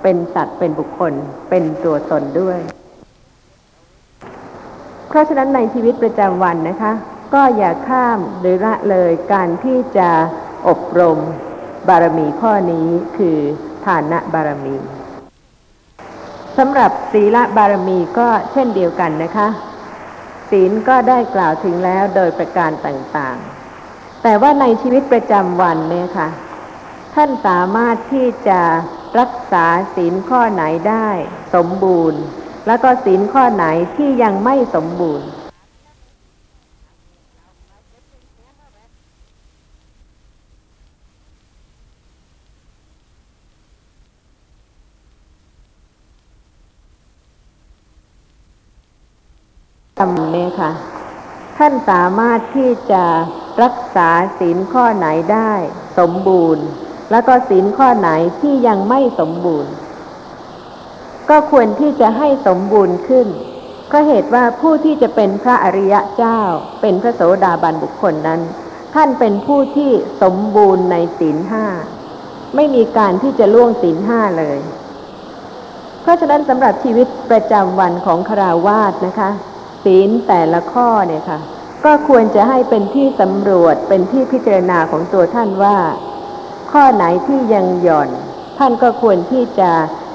เป็นสัตว์เป็นบุคคลเป็นตัวตนด้วย เพราะฉะนั้นในชีวิตประจำวันนะคะ ก็อย่าข้ามหรือละเลยการที่จะอบรมบารมีข้อนี้คือฐานะบารมี สำหรับศีลบารมีก็เช่นเดียวกันนะคะ ศีลก็ได้กล่าวถึงแล้วโดยประการต่างๆ แต่ว่าในชีวิตประจำวันเนี่ยค่ะ ท่านสามารถที่จะรักษาศีลข้อไหนได้ สมบูรณ์ แล้วก็ศีลข้อไหนที่ยังไม่สมบูรณ์ ทำเนี่ยค่ะ ท่านสามารถที่จะรักษาศีลข้อไหนได้ สมบูรณ์ แล้วก็ศีลข้อไหนที่ยังไม่สมบูรณ์ ก็ควรที่จะให้สมบูรณ์ขึ้นก็เหตุว่าผู้ที่จะเป็นพระอริยะเจ้า เป็นพระโสดาบันบุคคลนั้น ท่านเป็นผู้ที่สมบูรณ์ในศีลห้าไม่มีการที่จะล่วงศีลห้าเลย เพราะฉะนั้นสำหรับชีวิตประจำวันของคราวาสนะคะ ศีลแต่ละข้อเนี่ยค่ะ ก็ควรจะให้เป็นที่สำรวจเป็นที่พิจารณาของตัวท่านว่า ข้อไหนที่ยังหย่อน ท่านก็ควรที่จะ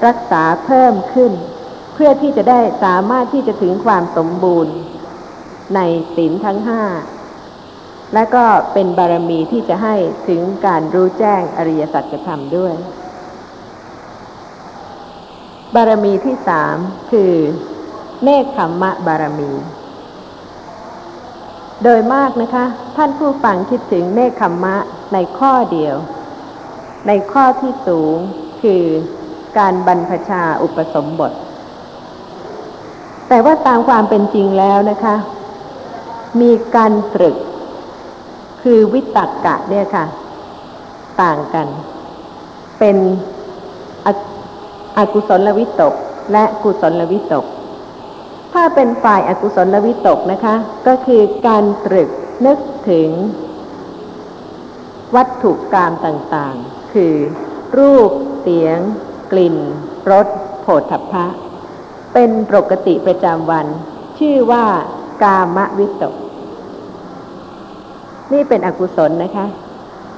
รักษาเพิ่มขึ้น เพื่อที่จะได้สามารถที่จะถึงความสมบูรณ์ ในศีลทั้งห้าและก็เป็นบารมีที่จะให้ถึงการรู้แจ้งอริยสัจธรรมด้วย บารมีที่สามคือ เนคขมมะบารมี โดยมากนะคะ ท่านผู้ฟังคิดถึงเนคขมมะในข้อเดียว ในข้อที่สูงคือการบรรพชาอุปสมบท แต่ว่าตามความเป็นจริงแล้วนะคะ มีการตรึก คือวิตกกะเนี่ยค่ะ ต่างกัน เป็นอกุศลวิตก และกุศลวิตก ถ้าเป็นฝ่ายอากุศลวิตกนะคะ ก็คือการตรึกนึกถึง วัตถุกรรมต่างๆ คือ รูป เสียง กลิ่นรสโผฏฐัพพะ เป็นปกติประจำวัน ชื่อว่ากามวิตก นี่เป็นอกุศลนะคะ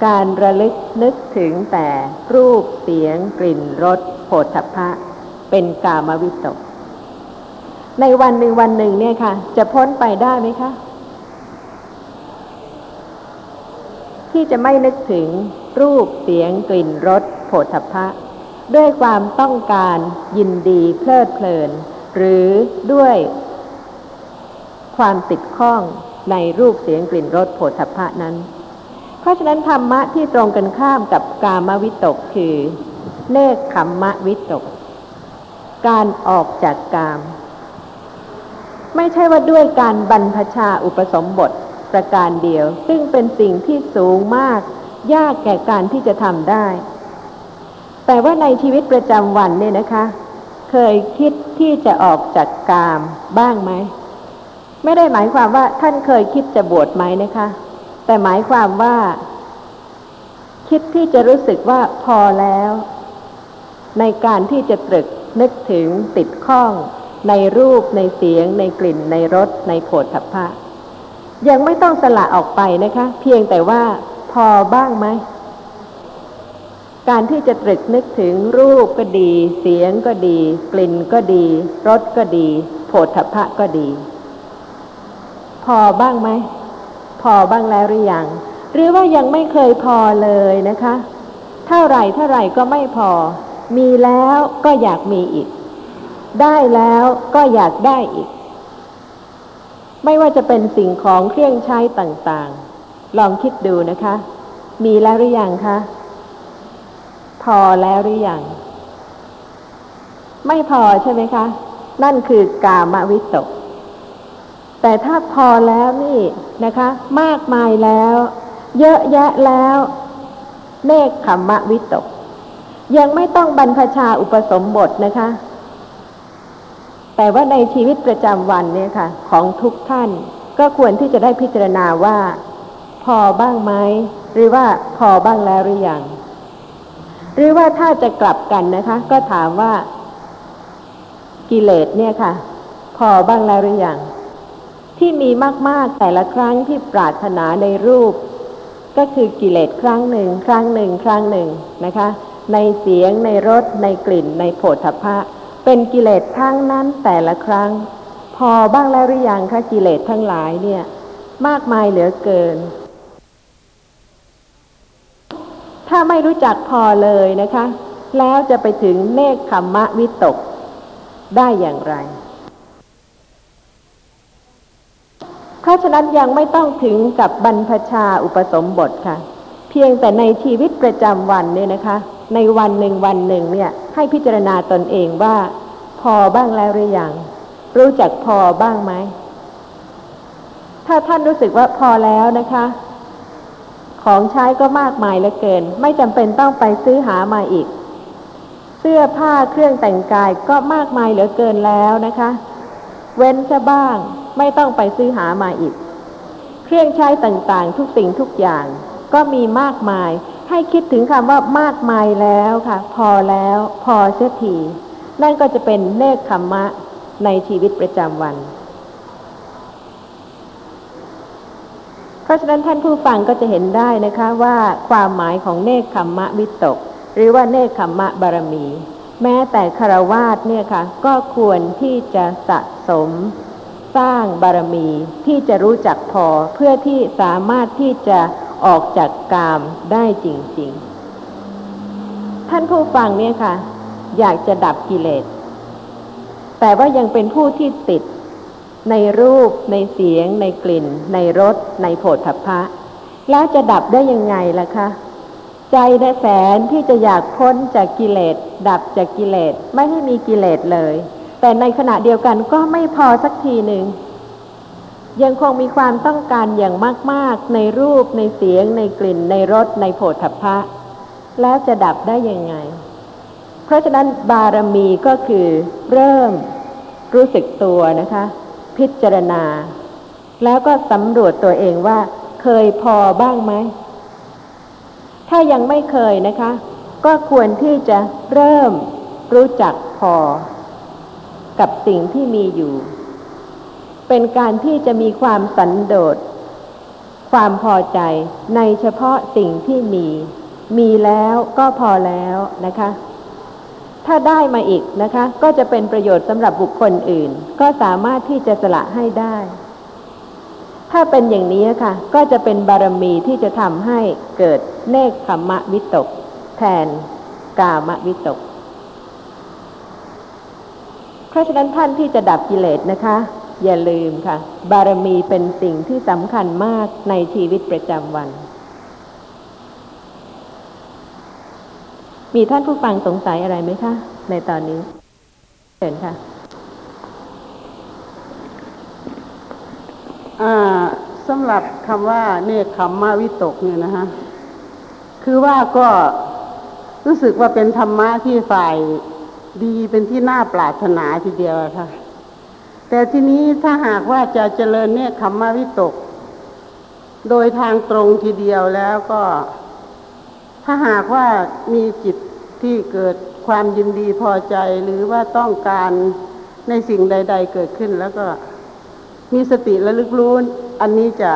การระลึกนึกถึงแต่รูปเสียง กลิ่นรสโผฏฐัพพะ เป็นกามวิตก ในวันหนึ่งวันหนึ่งเนี่ยค่ะ จะพ้นไปได้ไหมคะ ที่จะไม่นึกถึงรูปเสียงกลิ่นรสโผฏฐัพพะ ด้วยความต้องการยินดีเพลิดเพลิน หรือด้วยความติดข้องในรูปเสียงกลิ่นรสโผฏฐัพพะนั้น เพราะฉะนั้นธรรมะที่ตรงกันข้ามกับกามวิตกคือเนคขมมะวิตก การออกจากกาม ไม่ใช่ว่าด้วยการบรรพชาอุปสมบทประการเดียว ซึ่งเป็นสิ่งที่สูงมาก ยากแก่การที่จะทำได้ แต่ว่าในชีวิตประจำวันเนี่ยนะคะ เคยคิดที่จะออกจากกามบ้างไหม ไม่ได้หมายความว่าท่านเคยคิดจะบวชไหมนะคะ แต่หมายความว่า คิดที่จะรู้สึกว่าพอแล้ว ในการที่จะตรึกนึกถึงติดข้อง ในรูปในเสียง ในกลิ่น ในรส ในโผฏฐัพพะ ยังไม่ต้องสละออกไปนะคะ เพียงแต่ว่าพอบ้างไหม การที่จะตรึกนึกถึงรูปก็ดี เสียงก็ดี กลิ่นก็ดีรสก็ดีโผฏฐัพพะก็ดี พอบ้างไหม พอบ้างแล้วหรือยัง หรือว่ายังไม่เคยพอเลยนะคะ เท่าไหร่เท่าไหร่ก็ไม่พอ มีแล้วก็อยากมีอีก ได้แล้วก็อยากได้อีก ไม่ว่าจะเป็นสิ่งของเครื่องใช้ต่างๆ ลองคิดดูนะคะ มีแล้วหรือยังคะ พอแล้วหรือยัง ไม่พอใช่ไหมคะ นั่นคือกามวิตก แต่ถ้าพอแล้วนี่นะคะ มากมายแล้ว เยอะแยะแล้วเนคขมมะวิตก ยังไม่ต้องบรรพชาอุปสมบทนะคะ แต่ว่าในชีวิตประจำวันเนี่ยค่ะ ของทุกท่านก็ควรที่จะได้พิจารณาว่า พอบ้างไหมหรือว่าพอบ้างแล้วหรือยังหรือว่าถ้าจะกลับกันนะคะ ก็ถามว่ากิเลสเนี่ยค่ะ พอบ้างแล้วหรือยังที่มีมาก ๆ แต่ละครั้งที่ปรารถนาในรูป ก็คือกิเลสครั้งหนึ่ง ครั้งหนึ่ง ครั้งหนึ่งนะคะ ในเสียงในรสในกลิ่น ในโผฏฐัพพะ เป็นกิเลสทั้งนั้นแต่ละครั้ง พอบ้างแล้วหรือยังคะกิเลสทั้งหลายเนี่ย มากมายเหลือเกิน ถ้าไม่รู้จักพอเลยนะคะ แล้วจะไปถึงเนคขมมะวิตกได้อย่างไร เพราะฉะนั้นยังไม่ต้องถึงกับบรรพชาอุปสมบทค่ะ เพียงแต่ในชีวิตประจำวันเนี่ยนะคะ ในวันหนึ่งวันหนึ่งเนี่ยให้พิจารณาตนเองว่า พอบ้างแล้วหรือยังรู้จักพอบ้างไหมถ้าท่านรู้สึกว่าพอแล้วนะคะ ของใช้ก็มากมายเหลือเกิน ไม่จำเป็นต้องไปซื้อหามาอีก เสื้อผ้าเครื่องแต่งกายก็มากมายเหลือเกินแล้วนะคะ เว้นซะบ้างไม่ต้องไปซื้อหามาอีก เครื่องใช้ต่างๆ ทุกสิ่งทุกอย่าง ก็มีมากมาย ให้คิดถึงคำว่ามากมายแล้วค่ะ พอแล้วพอเสียทีนั่นก็จะเป็นเนคขมมะในชีวิตประจำวัน เพราะฉะนั้นท่านผู้ฟังก็จะเห็นได้นะคะว่าความหมายของเนคขมมะวิตก หรือว่าเนคขมมะบารมี แม้แต่คารวาสเนี่ยค่ะ ก็ควรที่จะสะสม สร้างบารมีที่จะรู้จักพอเพื่อที่สามารถที่จะ ออกจากกามได้จริง ๆ ท่านผู้ฟังเนี่ยค่ะ อยากจะดับกิเลส แต่ว่ายังเป็นผู้ที่ติด ในรูป ในเสียง ในกลิ่น ในรส ในโผฏฐัพพะ แล้วจะดับได้ยังไงล่ะคะ ใจและแสนที่จะอยากพ้นจากกิเลส ดับจากกิเลส ไม่ให้มีกิเลสเลย แต่ในขณะเดียวกันก็ไม่พอสักทีหนึ่ง ยังคงมีความต้องการอย่างมาก ๆ ในรูปในเสียง ในกลิ่น ในรสในโผฏฐัพพะ แล้วจะดับได้ยังไง เพราะฉะนั้นบารมีก็คือเริ่มรู้สึกตัวนะคะ พิจารณา แล้วก็สำรวจตัวเองว่า เคยพอบ้างไหม ถ้ายังไม่เคยนะคะ ก็ควรที่จะเริ่มรู้จักพอ กับสิ่งที่มีอยู่ เป็นการที่จะมีความสันโดษ ความพอใจในเฉพาะสิ่งที่มี มีแล้วก็พอแล้วนะคะ ถ้าได้มาอีกนะคะ ก็จะเป็นประโยชน์สำหรับบุคคลอื่น ก็สามารถที่จะสละให้ได้ ถ้าเป็นอย่างนี้ค่ะ ก็จะเป็นบารมีที่จะทำให้เกิดเนคขมมะวิตก แทนกามะวิตก เพราะฉะนั้นท่านที่จะดับกิเลสนะคะ อย่าลืมค่ะ บารมีเป็นสิ่งที่สำคัญมากในชีวิตประจำวัน มีท่านผู้ฟังสงสัยอะไรไหมคะ ในตอนนี้เชิญค่ะสำหรับคำว่า เนคขมมาวิตกเนี่ยนะคะคือว่าก็รู้สึกว่าเป็นธรรมะที่ฝ่ายดีเป็นที่น่าปรารถนาทีเดียวค่ะ แต่ทีนี้ถ้าหากว่าจะเจริญเนคขมมาวิตก โดยทางตรงทีเดียวแล้วก็ ถ้าหากว่ามีจิตที่เกิดความยินดีพอใจหรือว่าต้องการในสิ่งใด ๆ เกิดขึ้นแล้วก็มีสติระลึกรู้อันนี้จะ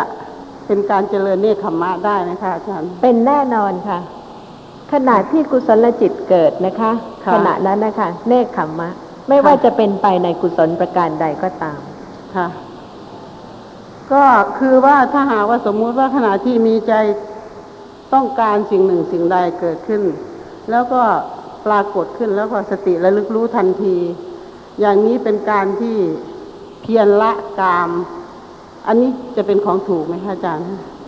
เป็นการเจริญเนคขมมะได้นะคะอาจารย์เป็นแน่นอนค่ะ ขณะที่กุศลจิตเกิดนะคะค่ะขณะนั้นนะคะ เนคขมมะ ไม่ว่าจะเป็นไปในกุศลประการใดก็ตามค่ะ ก็คือว่าถ้าหากว่าสมมุติว่าขณะที่มีใจต้องการสิ่งหนึ่งสิ่งใดเกิดขึ้น แล้วก็ปรากฏขึ้นแล้วก็สติระลึกรู้ทันที อย่างนี้เป็นการที่เพียรละกาม อันนี้จะเป็นของถูกไหมคะอาจารย์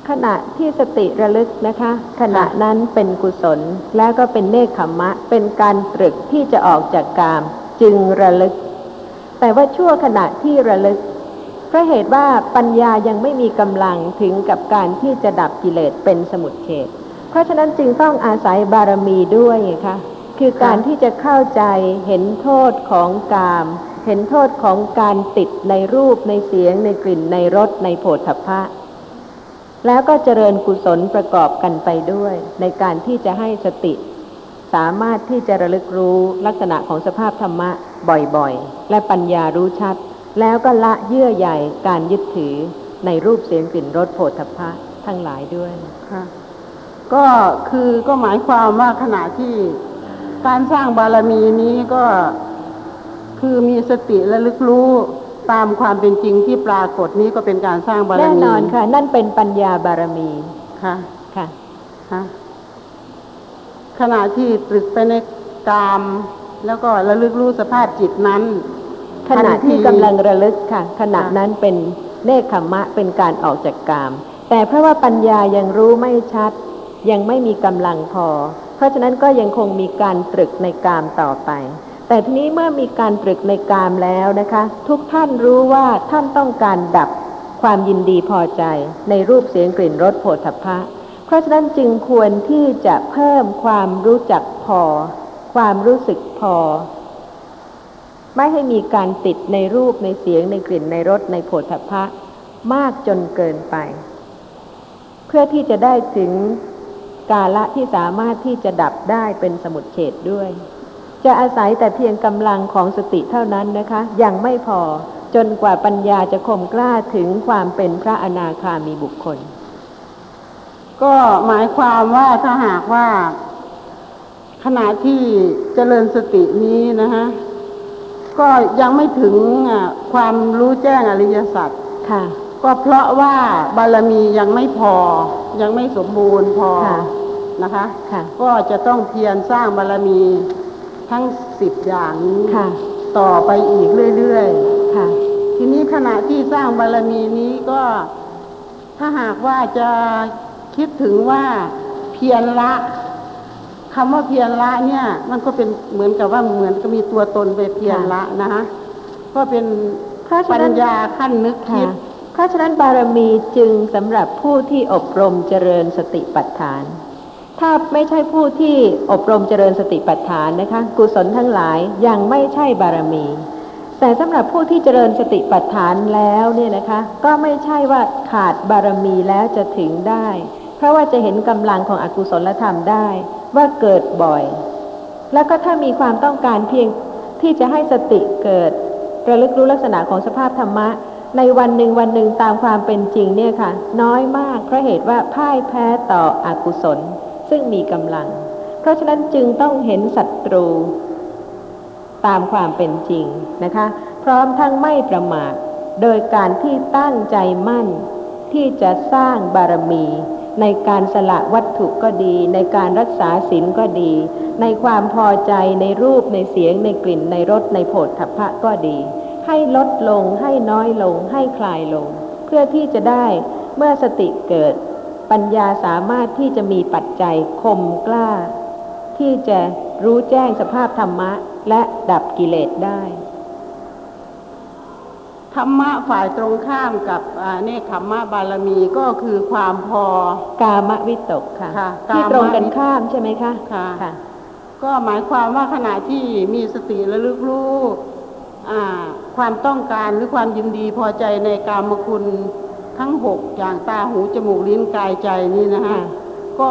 ขณะที่สติระลึกนะคะ ขณะนั้นเป็นกุศลแล้วก็เป็นเนคขมมะ เป็นการตรึกที่จะออกจากกาม จึงระลึก แต่ว่าชั่วขณะที่ระลึกเพราะเหตุว่าปัญญายังไม่มีกำลังถึงกับการที่จะดับกิเลสเป็นสมุทเฉดเพราะฉะนั้นจึงต้องอาศัยบารมีด้วยไงคะคือการที่จะเข้าใจเห็นโทษของกาม เห็นโทษของการติดในรูปในเสียงในกลิ่นในรสในโผฏฐัพพะ แล้วก็เจริญกุศลประกอบกันไปด้วย ในการที่จะให้สติ สามารถที่จะระลึกรู้ลักษณะของสภาพธรรมะบ่อยๆ และปัญญารู้ชัด แล้วก็ละเยื่อใยการยึดถือในรูปเสียงกลิ่นรสโผฏฐัพพะทั้งหลายด้วยค่ะก็คือก็หมายความว่าขณะที่การสร้างบารมีนี้ก็คือมีสติระลึกรู้ตามความเป็นจริงที่ปรากฏนี้ก็เป็นการสร้างบารมีแน่นอนค่ะ นั่นเป็นปัญญาบารมีค่ะค่ะค่ะ ขณะที่ตรึกไปในกาม แล้วก็ระลึกรู้สภาพจิตนั้นขณะที่ทันทีกำลังระลึกค่ะ ขณะนั้นเป็นเนคขมมะเป็นการออกจากกาม แต่เพราะว่าปัญญายังรู้ไม่ชัด ยังไม่มีกำลังพอ เพราะฉะนั้นก็ยังคงมีการตรึกในกามต่อไป แต่ทีนี้เมื่อมีการตรึกในกามแล้วนะคะ ทุกท่านรู้ว่าท่านต้องการดับความยินดีพอใจในรูปเสียงกลิ่นรสโผฏฐัพพะเพ ราะฉะนั้นจึงควรที่จะเพิ่มความรู้จักพอ ความรู้สึกพอ ไม่ให้มีการติดในรูปในเสียงในกลิ่นในรสในโผฏฐัพพะมากจนเกินไป เพื่อที่จะได้ถึงกาละที่สามารถที่จะดับได้เป็นสมุดเฉดด้วย จะอาศัยแต่เพียงกำลังของสติเท่านั้นนะคะ ยังไม่พอจนกว่าปัญญาจะข่มกล้าถึงความเป็นพระอนาคามีบุคคล ก็หมายความว่าถ้าหากว่า ขณะที่เจริญสตินี้นะฮะก็ยังไม่ถึงอะความรู้แจ้งอริยสัจค่ะ ก็เพราะว่าบารมียังไม่พอ ยังไม่สมบูรณ์พอค่ะนะคะค่ะก็จะต้องเพียรสร้างบารมีทั้งสิบอย่างนี้ค่ะต่อไปอีกเรื่อยๆค่ะ ทีนี้ขณะที่สร้างบารมีนี้ก็ถ้าหากว่าจะ คิดถึงว่าเพียรละคำว่าเพียรละเนี่ย มันก็เป็นเหมือนกับว่าเหมือนก็มีตัวตนไปเพียรละนะคะก็เป็นเพราะฉะปันั้ญนญาขั้นนึกคิค่ะดเพราะฉะนั้นบารมีจึงสำหรับผู้ที่อบรมเจริญสติปัฏฐาน ถ้าไม่ใช่ผู้ที่อบรมเจริญสติปัฏฐานนะคะ กุศลทั้งหลายยังไม่ใช่บารมี แต่สำหรับผู้ที่เจริญสติปัฏฐานแล้วเนี่ยนะคะ ก็ไม่ใช่ว่าขาดบารมีแล้วจะถึงได้ เพราะว่าจะเห็นกำลังของอกุศลธรรมได้ว่าเกิดบ่อย แล้วก็ถ้ามีความต้องการเพียงที่จะให้สติเกิด ระลึกรู้ลักษณะของสภาพธรรมะ ในวันหนึ่งวันหนึ่งตามความเป็นจริงเนี่ยค่ะ น้อยมากเพราะเหตุว่าพ่ายแพ้ต่ออกุศล ซึ่งมีกำลัง เพราะฉะนั้นจึงต้องเห็นศัตรู ตามความเป็นจริงนะคะ พร้อมทั้งไม่ประมาทโดยการที่ตั้งใจมั่น ที่จะสร้างบารมี ในการสละวัตถุก็ดี ในการรักษาศีลก็ดี ในความพอใจในรูปในเสียงในกลิ่นในรสในโผฏฐัพพะก็ดี ให้ลดลงให้น้อยลง ให้คลายลง เพื่อที่จะได้เมื่อสติเกิด ปัญญาสามารถที่จะมีปัจจัยคมกล้า ที่จะรู้แจ้งสภาพธรรมะและดับกิเลสได้ ธรรมะฝ่ายตรงข้ามกับอ่าเนคขมมะบารมีก็คือความพอกามวิตกค่ะค่ะที่กามตรงกันข้ามใช่ไหมคะค่ะค่ะก็หมายความว่าขณะที่มีสติระลึกรู้อ่าความต้องการหรือความยินดีพอใจในกามคุณทั้งหกอย่างตาหูจมูกลิ้นกายใจนี่นะฮะค่ะก็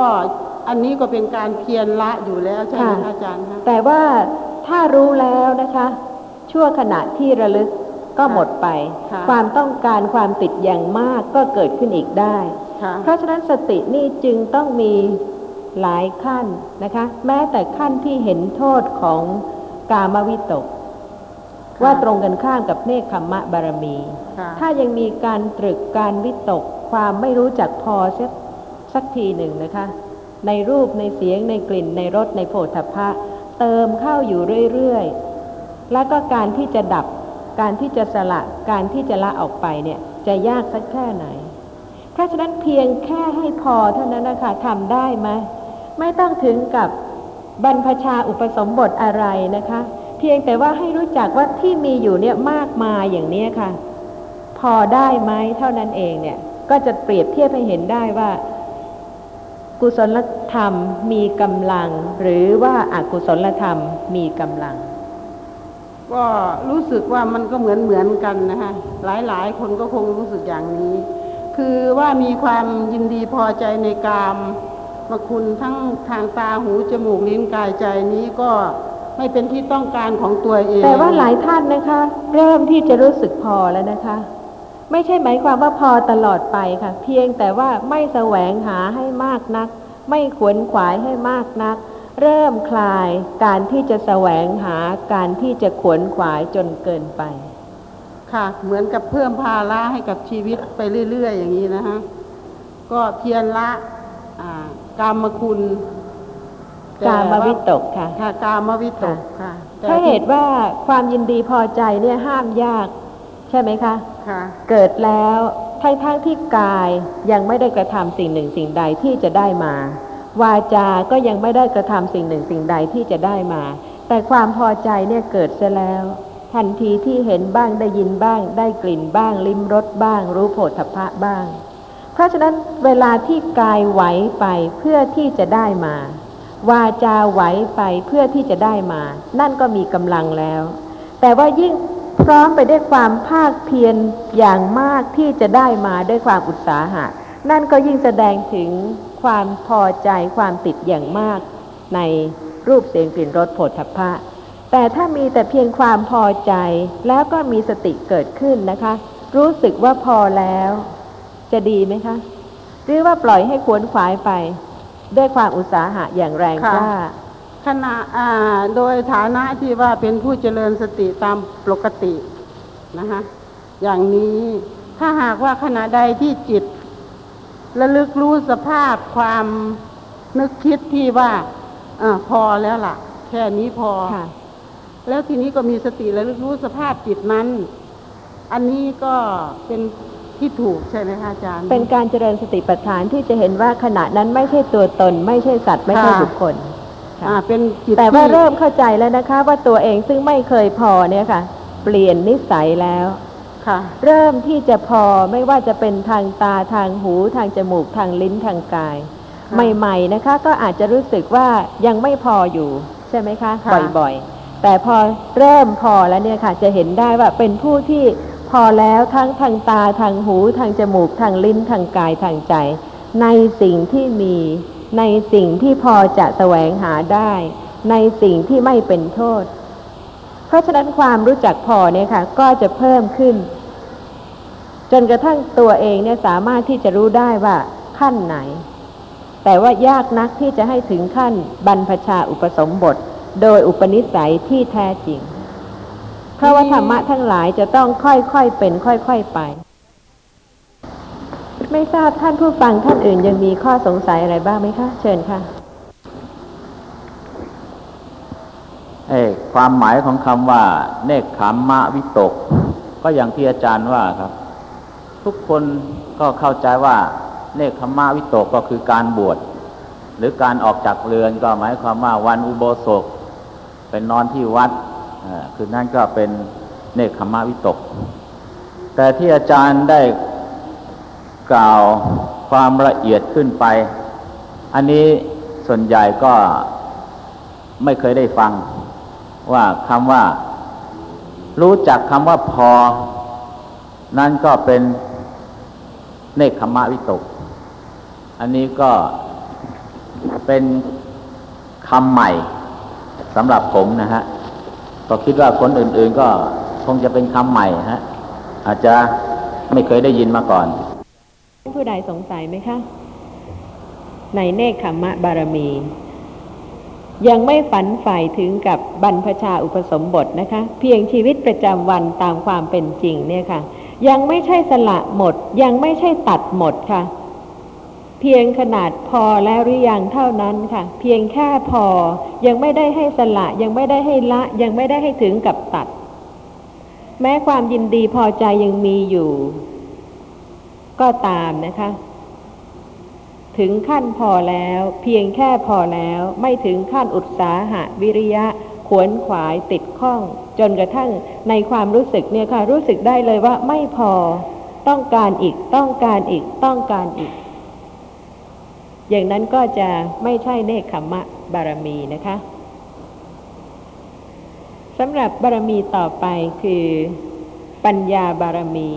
อันนี้ก็เป็นการเพียรละอยู่แล้วใช่ไหมค่ะคะอาจารย์คะแต่ว่าถ้ารู้แล้วนะคะ ชั่วขณะที่ระลึก ก็หมดไปค่ะความต้องการความติดอย่างมากก็เกิดขึ้นอีกได้ค่ะเพราะฉะนั้นสตินี่จึงต้องมีหลายขั้นนะคะ แม้แต่ขั้นที่เห็นโทษของกามวิตกค่ะว่าตรงกันข้ามกับเนคขมมะบารมีค่ะถ้ายังมีการตรึกการวิตก ความไม่รู้จักพอสักสักทีหนึ่งนะคะ ในรูปในเสียงในกลิ่นในรสในโผฏฐัพพะ เติมเข้าอยู่เรื่อย ๆ แล้วก็การที่จะดับ การที่จะสละการที่จะละออกไปเนี่ยจะยากสักแค่ไหน เพราะฉะนั้นเพียงแค่ให้พอเท่านั้นนะคะทำได้ไหมไม่ต้องถึงกับบรรพชาอุปสมบทอะไรนะคะ เพียงแต่ว่าให้รู้จักว่าที่มีอยู่เนี่ยมากมายอย่างนี้ค่ะ พอได้ไหมเท่านั้นเองเนี่ย ก็จะเปรียบเทียบให้เห็นได้ว่า กุศลธรรมมีกำลัง หรือว่าอากุศลธรรมมีกำลัง ก็รู้สึกว่ามันก็เหมือนเหมือนกันนะคะหลายๆ คนก็คงรู้สึกอย่างนี้ คือว่ามีความยินดีพอใจในกามมาคุณทั้งทางตาหูจมูกลิ้นกายใจนี้ก็ไม่เป็นที่ต้องการของตัวเอง แต่ว่าหลายท่านนะคะ เริ่มที่จะรู้สึกพอแล้วนะคะ ไม่ใช่หมายความว่าพอตลอดไปค่ะ เพียงแต่ว่าไม่แสวงหาให้มากนัก ไม่ขวนขวายให้มากนัก เริ่มคลายการที่จะแสวงหาการที่จะขวนขวายจนเกินไป ค่ะ เหมือนกับเพิ่มภาระให้กับชีวิตไปเรื่อย ๆ อย่างนี้นะฮะ ก็เพียรละอ่ากามคุณแต่กามวิตกค่ะ ค่ะ กามวิตกค่ะแต่ถ้าเหตุว่าความยินดีพอใจเนี่ยห้ามยาก ใช่ไหมคะ ค่ะ เกิดแล้วทั้งทั้งที่กายยังไม่ได้กระทำสิ่งหนึ่งสิ่งใดที่จะได้มา วาจาก็ยังไม่ได้กระทำสิ่งหนึ่งสิ่งใดที่จะได้มา แต่ความพอใจเนี่ยเกิดเสียแล้ว ทันทีที่เห็นบ้างได้ยินบ้าง ได้กลิ่นบ้าง ลิ้มรสบ้าง รู้โผฏฐัพพะบ้าง เพราะฉะนั้นเวลาที่กายไหวไปเพื่อที่จะได้มา วาจาไหวไปเพื่อที่จะได้มา นั่นก็มีกำลังแล้ว แต่ว่ายิ่งพร้อมไปด้วยความภาคเพียรอย่างมากที่จะได้มาด้วยความอุตสาหะ นั่นก็ยิ่งแสดงถึง ความพอใจความติดอย่างมาก ในรูปเสียงกลิ่นรสโผฏฐัพพะ แต่ถ้ามีแต่เพียงความพอใจแล้วก็มีสติเกิดขึ้นนะคะ รู้สึกว่าพอแล้ว จะดีไหมคะ หรือว่าปล่อยให้ขวนขวายไป ด้วยความอุตสาหะอย่างแรงกล้าขณะโดยฐานะที่ว่าเป็นผู้เจริญสติตามปกตินะคะอย่างนี้ถ้าหากว่าขณะใดที่จิต ระลึกรู้สภาพความนึกคิดที่ว่าอาพอแล้วล่ะ แค่นี้พอค่ะแล้วทีนี้ก็มีสติระลึกรู้สภาพจิตนั้น อันนี้ก็เป็นที่ถูกใช่ไหมคะอาจารย์ เป็นการเจริญสติปัฏฐานที่จะเห็นว่าขณะนั้นไม่ใช่ตัวตน ไม่ใช่สัตว์ไม่ใช่ค่ะบุคคลค่ะอ่าเป็นจิตแต่ว่าที่เริ่มเข้าใจแล้วนะคะ ว่าตัวเองซึ่งไม่เคยพอเนี่ยค่ะ เปลี่ยนนิสัยแล้ว ค่ะ เริ่มที่จะพอไม่ว่าจะเป็นทางตาทางหูทางจมูกทางลิ้นทางกายค่ะใหม่ๆนะคะ ก็อาจจะรู้สึกว่ายังไม่พออยู่ ใช่ไหมคะค่ะบ่อยๆ แต่พอเริ่มพอแล้วเนี่ยค่ะ จะเห็นได้ว่าเป็นผู้ที่พอแล้วทั้งทางตาทางหูทางจมูกทางลิ้นทางกายทางใจ ในสิ่งที่มีในสิ่งที่พอจะแสวงหาได้ ในสิ่งที่ไม่เป็นโทษ เพราะฉะนั้นความรู้จักพอเนี่ยค่ะ ก็จะเพิ่มขึ้น จนกระทั่งตัวเองเนี่ยสามารถที่จะรู้ได้ว่าขั้นไหน แต่ว่ายากนักที่จะให้ถึงขั้นบรรพชาอุปสมบท โดยอุปนิสัยที่แท้จริง เพราะว่าธรรมะทั้งหลายจะต้องค่อยๆเป็นค่อยๆไป ไม่ทราบท่านผู้ฟังท่านอื่นยังมีข้อสงสัยอะไรบ้างไหมคะ เชิญค่ะ เอ้ ความหมายของคำว่า เนคขามมะวิตก ก็อย่างที่อาจารย์ว่าครับ ทุกคนก็เข้าใจว่า เนคขมมะวิตกก็คือการบวชหรือการออกจากเรือนก็หมายความว่าวันอุโบสถเป็นนอนที่วัดคือนั่นก็เป็นเนคขมมะวิตก แต่ที่อาจารย์ได้กล่าวความละเอียดขึ้นไป อันนี้ส่วนใหญ่ก็ไม่เคยได้ฟัง ว่าคำว่า รู้จักคำว่าพอ นั่นก็เป็นเนคขมะวิตก อันนี้ก็เป็นคำใหม่สำหรับผมนะฮะ ก็คิดว่าคนอื่น ๆ ก็คงจะเป็นคำใหม่ฮะ อาจจะไม่เคยได้ยินมาก่อน ผู้ใดสงสัยไหมคะ ในเนคขมมะบารมี ยังไม่ฝันใฝ่ถึงกับบรรพชาอุปสมบทนะคะ เพียงชีวิตประจำวันตามความเป็นจริงเนี่ยค่ะ ยังไม่ใช่สละหมด ยังไม่ใช่ตัดหมดค่ะ เพียงขนาดพอแล้วหรือยังเท่านั้นค่ะ เพียงแค่พอยังไม่ได้ให้สละยังไม่ได้ให้ละยังไม่ได้ให้ถึงกับตัด แม้ความยินดีพอใจยังมีอยู่ ก็ตามนะคะ ถึงขั้นพอแล้ว เพียงแค่พอแล้ว ไม่ถึงขั้นอุตสาหะวิริยะ ขวนขวายติดข้อง จนกระทั่งในความรู้สึกเนี่ยค่ะรู้สึกได้เลยว่าไม่พอต้องการอีกต้องการอีกต้องการอีก อย่างนั้นก็จะไม่ใช่เนคขมมะบารมีนะคะสำหรับบารมีต่อไปคือ ปัญญาบารมี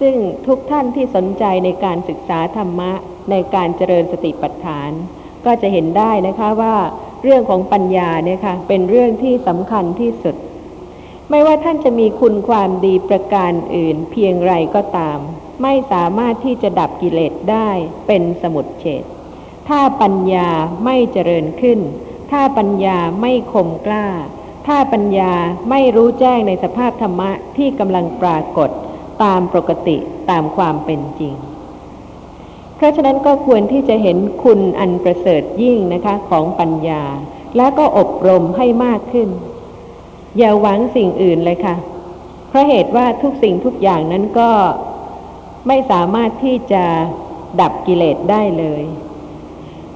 ซึ่งทุกท่านที่สนใจในการศึกษาธรรมะในการเจริญสติปัฏฐาน ก็จะเห็นได้นะคะว่าเรื่องของปัญญาเนี่ยค่ะเป็นเรื่องที่สำคัญที่สุด ไม่ว่าท่านจะมีคุณความดีประการอื่นเพียงไรก็ตาม ไม่สามารถที่จะดับกิเลสได้เป็นสมุดเฉดถ้าปัญญาไม่เจริญขึ้น ถ้าปัญญาไม่คมกล้า ถ้าปัญญาไม่รู้แจ้งในสภาพธรรมะที่กำลังปรากฏ ตามปกติตามความเป็นจริง เพราะฉะนั้นก็ควรที่จะเห็นคุณอันประเสริฐยิ่งนะคะของปัญญา และก็อบรมให้มากขึ้น อย่าหวังสิ่งอื่นเลยค่ะ เพราะเหตุว่าทุกสิ่งทุกอย่างนั้นก็ไม่สามารถที่จะดับกิเลสได้เลย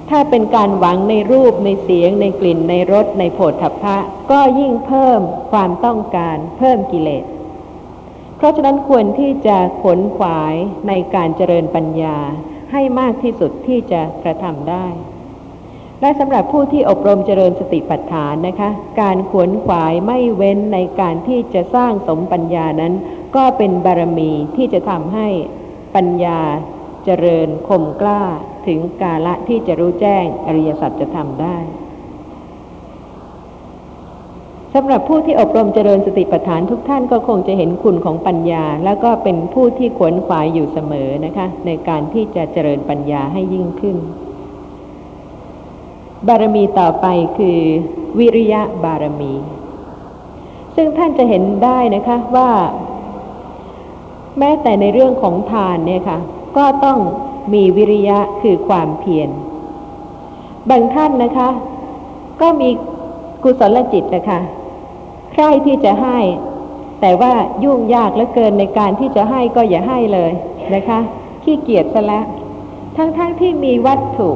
ถ้าเป็นการหวังในรูปในเสียง ในกลิ่นในรสในโผฏฐัพพะ ก็ยิ่งเพิ่มความต้องการเพิ่มกิเลส เพราะฉะนั้นควรที่จะขนขวายในการเจริญปัญญาให้มากที่สุดที่จะกระทำได้ และสำหรับผู้ที่อบรมเจริญสติปัฏฐานนะคะ การขวนขวายไม่เว้นในการที่จะสร้างสมปัญญานั้น ก็เป็นบารมีที่จะทำให้ปัญญาเจริญคมกล้าถึงกาละที่จะรู้แจ้งอริยสัจจะทำได้ สำหรับผู้ที่อบรมเจริญสติปัฏฐานทุกท่านก็คงจะเห็นคุณของปัญญา แล้วก็เป็นผู้ที่ขวนขวายอยู่เสมอนะคะ ในการที่จะเจริญปัญญาให้ยิ่งขึ้น บารมีต่อไปคือ วิริยะบารมี ซึ่งท่านจะเห็นได้นะคะว่า แม้แต่ในเรื่องของทานเนี่ยค่ะ ก็ต้องมีวิริยะคือความเพียรบางท่านนะคะ ก็มีกุศลจิตนะคะ ใคร่ที่จะให้ แต่ว่ายุ่งยากเหลือเกินในการที่จะให้ก็อย่าให้เลยนะคะขี้เกียจซะแล้วทั้งๆทที่มีวัตถุ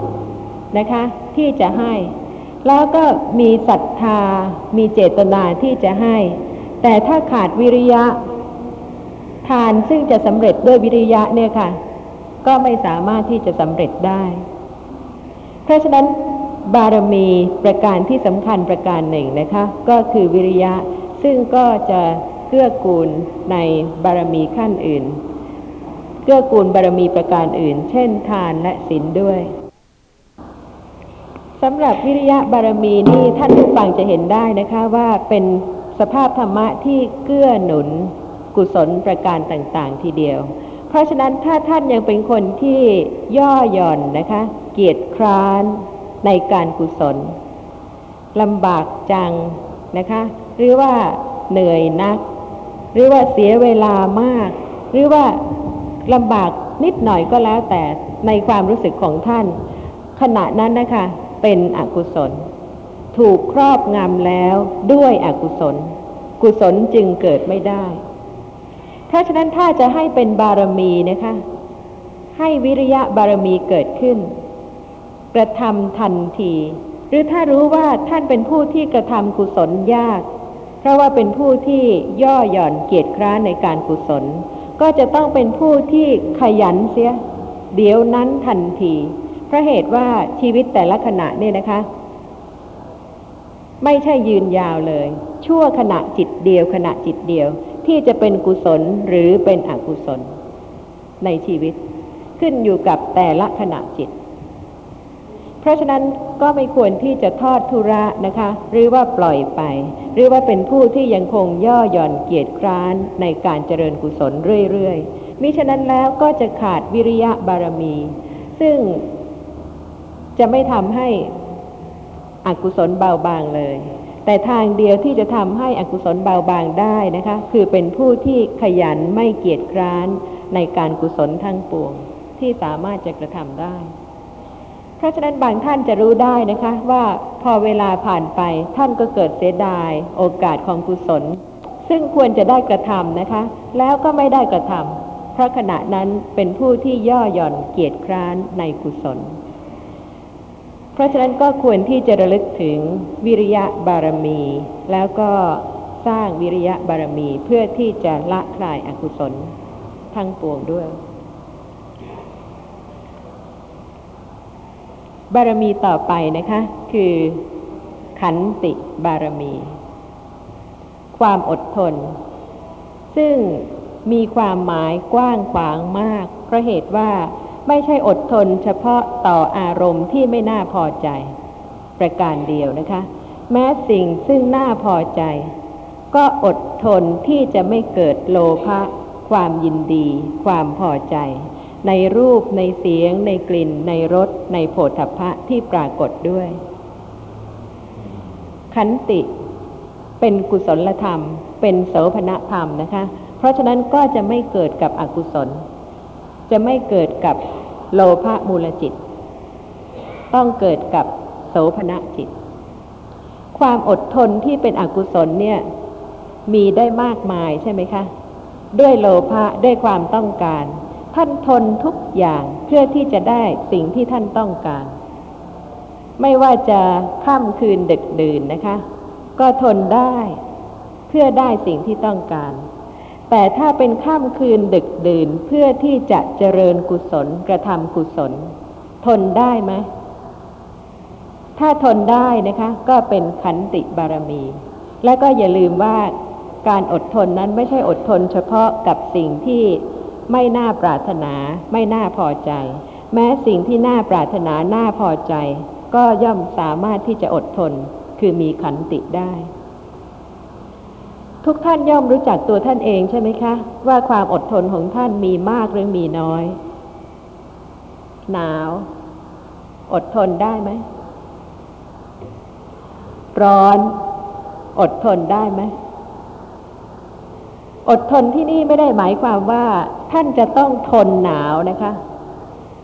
นะคะ ที่จะให้ แล้วก็มีศรัทธา มีเจตนาที่จะให้ แต่ถ้าขาดวิริยะ ทานซึ่งจะสำเร็จด้วยวิริยะเนี่ยค่ะ ก็ไม่สามารถที่จะสำเร็จได้ เพราะฉะนั้น บารมีประการที่สำคัญประการหนึ่งนะคะ ก็คือวิริยะ ซึ่งก็จะเกื้อกูลในบารมีขั้นอื่น เกื้อกูลบารมีประการอื่น เช่น ทานและศีลด้วยสำหรับวิริยะบารมีนี่ท่านผู้ฟังจะเห็นได้นะคะว่าเป็นสภาพธรรมะที่เกื้อหนุนกุศลประการต่างๆ ทีเดียว เพราะฉะนั้นถ้าท่านยังเป็นคนที่ย่อหย่อนนะคะ เกียจคร้าน ในการกุศลลำบากจังนะคะ หรือว่าเหนื่อยนัก หรือว่าเสียเวลามาก หรือว่าลำบากนิดหน่อยก็แล้วแต่ในความรู้สึกของท่าน ขณะนั้นนะคะ เป็นอกุศล ถูกครอบงำแล้วด้วยอกุศล กุศลจึงเกิดไม่ได้เพราฉะนั้นถ้าจะให้เป็นบารมีนะคะ ให้วิริยะบารมีเกิดขึ้น กระทำทันที หรือถ้ารู้ว่าท่านเป็นผู้ที่กระทำกุศลยาก เพราะว่าเป็นผู้ที่ย่อหย่อนเกียจคร้านในการกุศล ก็จะต้องเป็นผู้ที่ขยันเสีย เดี๋ยวนั้นทันทีเพราะเหตุว่าชีวิตแต่ละขณะเนี่ยนะคะ ไม่ใช่ยืนยาวเลย ชั่วขณะจิตเดียวขณะจิตเดียว ที่จะเป็นกุศลหรือเป็นอกุศล ในชีวิตขึ้นอยู่กับแต่ละขณะจิต เพราะฉะนั้นก็ไม่ควรที่จะทอดทุระนะคะ หรือว่าปล่อยไป หรือว่าเป็นผู้ที่ยังคงย่อหย่อนเกียรติคร้านในการเจริญกุศลเรื่อยๆมิฉะนั้นแล้วก็จะขาดวิริยะบารมี ซึ่งจะไม่ทำให้อกุศลเบาบางเลย แต่ทางเดียวที่จะทำให้อกุศลเบาบางได้นะคะ คือเป็นผู้ที่ขยันไม่เกียจคร้านในการกุศลทั้งปวงที่สามารถจะกระทำได้ ราะฉะนั้นบางท่านจะรู้ได้นะคะ ว่าพอเวลาผ่านไปท่านก็เกิดเสียดาย โอกาสของกุศล ซึ่งควรจะได้กระทำนะคะ แล้วก็ไม่ได้กระทำเพราะขณะนั้นเป็นผู้ที่ย่อหย่อนเกียจคร้านในกุศล เพราะฉะนั้นก็ควรที่จะระลึกถึงวิริยะบารมี แล้วก็สร้างวิริยะบารมีเพื่อที่จะละคลายอกุศลทั้งปวงด้วย บารมีต่อไปนะคะ คือ ขันติบารมี ความอดทน ซึ่งมีความหมายกว้างขวางมาก เพราะเหตุว่าไม่ใช่อดทนเฉพาะต่ออารมณ์ที่ไม่น่าพอใจ ประการเดียวนะคะ แม้สิ่งซึ่งน่าพอใจ ก็อดทนที่จะไม่เกิดโลภะความยินดี ความพอใจ ในรูปในเสียง ในกลิ่น ในรส ในโผฏฐัพพะที่ปรากฏด้วย ขันติเป็นกุศลธรรม เป็นโสภณธรรมนะคะ เพราะฉะนั้นก็จะไม่เกิดกับอกุศล จะไม่เกิดกับโลภะมูลจิต ต้องเกิดกับโสภณจิต ความอดทนที่เป็นอกุศลเนี่ย มีได้มากมายใช่ไหมคะ ด้วยโลภะด้วยความต้องการ ท่านทนทุกอย่างเพื่อที่จะได้สิ่งที่ท่านต้องการ ไม่ว่าจะค่ำคืนดึกดื่นนะคะ ก็ทนได้เพื่อได้สิ่งที่ต้องการ แต่ถ้าเป็นค่ำคืนดึกดื่นเพื่อที่จะเจริญกุศลกระทำกุศล ทนได้ไหมถ้าทนได้นะคะ ก็เป็นขันติบารมี และก็อย่าลืมว่าการอดทนนั้นไม่ใช่อดทนเฉพาะกับสิ่งที่ ไม่น่าปรารถนา ไม่น่าพอใจ แม้สิ่งที่น่าปรารถนาน่าพอใจ ก็ย่อมสามารถที่จะอดทน คือมีขันติได้ ทุกท่านย่อมรู้จักตัวท่านเองใช่ไหมคะ ว่าความอดทนของท่านมีมากหรือมีน้อย หนาว อดทนได้ไหม ร้อน อดทนได้ไหมอดทนที่นี่ไม่ได้หมายความว่า ท่านจะต้องทนหนาวนะคะ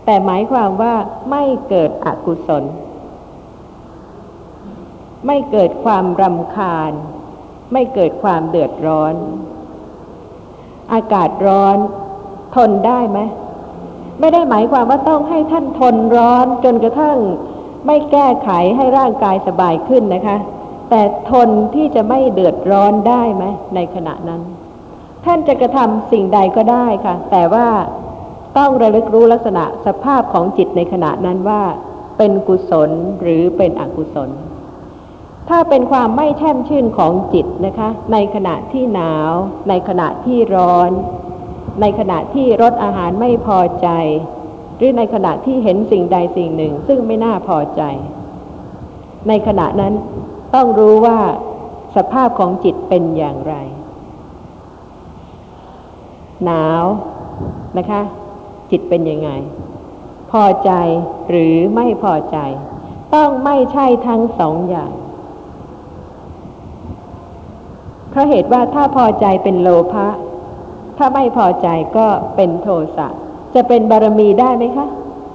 แต่หมายความว่าไม่เกิดอกุศล ไม่เกิดความรำคาญ ไม่เกิดความเดือดร้อน อากาศร้อนทนได้ไหมไม่ได้หมายความว่าต้องให้ท่านทนร้อนจนกระทั่งไม่แก้ไขให้ร่างกายสบายขึ้นนะคะ แต่ทนที่จะไม่เดือดร้อนได้ไหมในขณะนั้น ท่านจะกระทำสิ่งใดก็ได้ค่ะ แต่ว่าต้องระลึกรู้ลักษณะสภาพของจิตในขณะนั้นว่าเป็นกุศลหรือเป็นอกุศล ถ้าเป็นความไม่แช่มชื่นของจิตนะคะ ในขณะที่หนาว ในขณะที่ร้อน ในขณะที่รสอาหารไม่พอใจ หรือในขณะที่เห็นสิ่งใดสิ่งหนึ่ง ซึ่งไม่น่าพอใจ ในขณะนั้นต้องรู้ว่าสภาพของจิตเป็นอย่างไร หนาวนะคะ จิตเป็นยังไง พอใจหรือไม่พอใจ ต้องไม่ใช่ทั้งสองอย่างเพราะเหตุว่าถ้าพอใจเป็นโลภะถ้าไม่พอใจก็เป็นโทสะจะเป็นบารมีได้ไหมคะ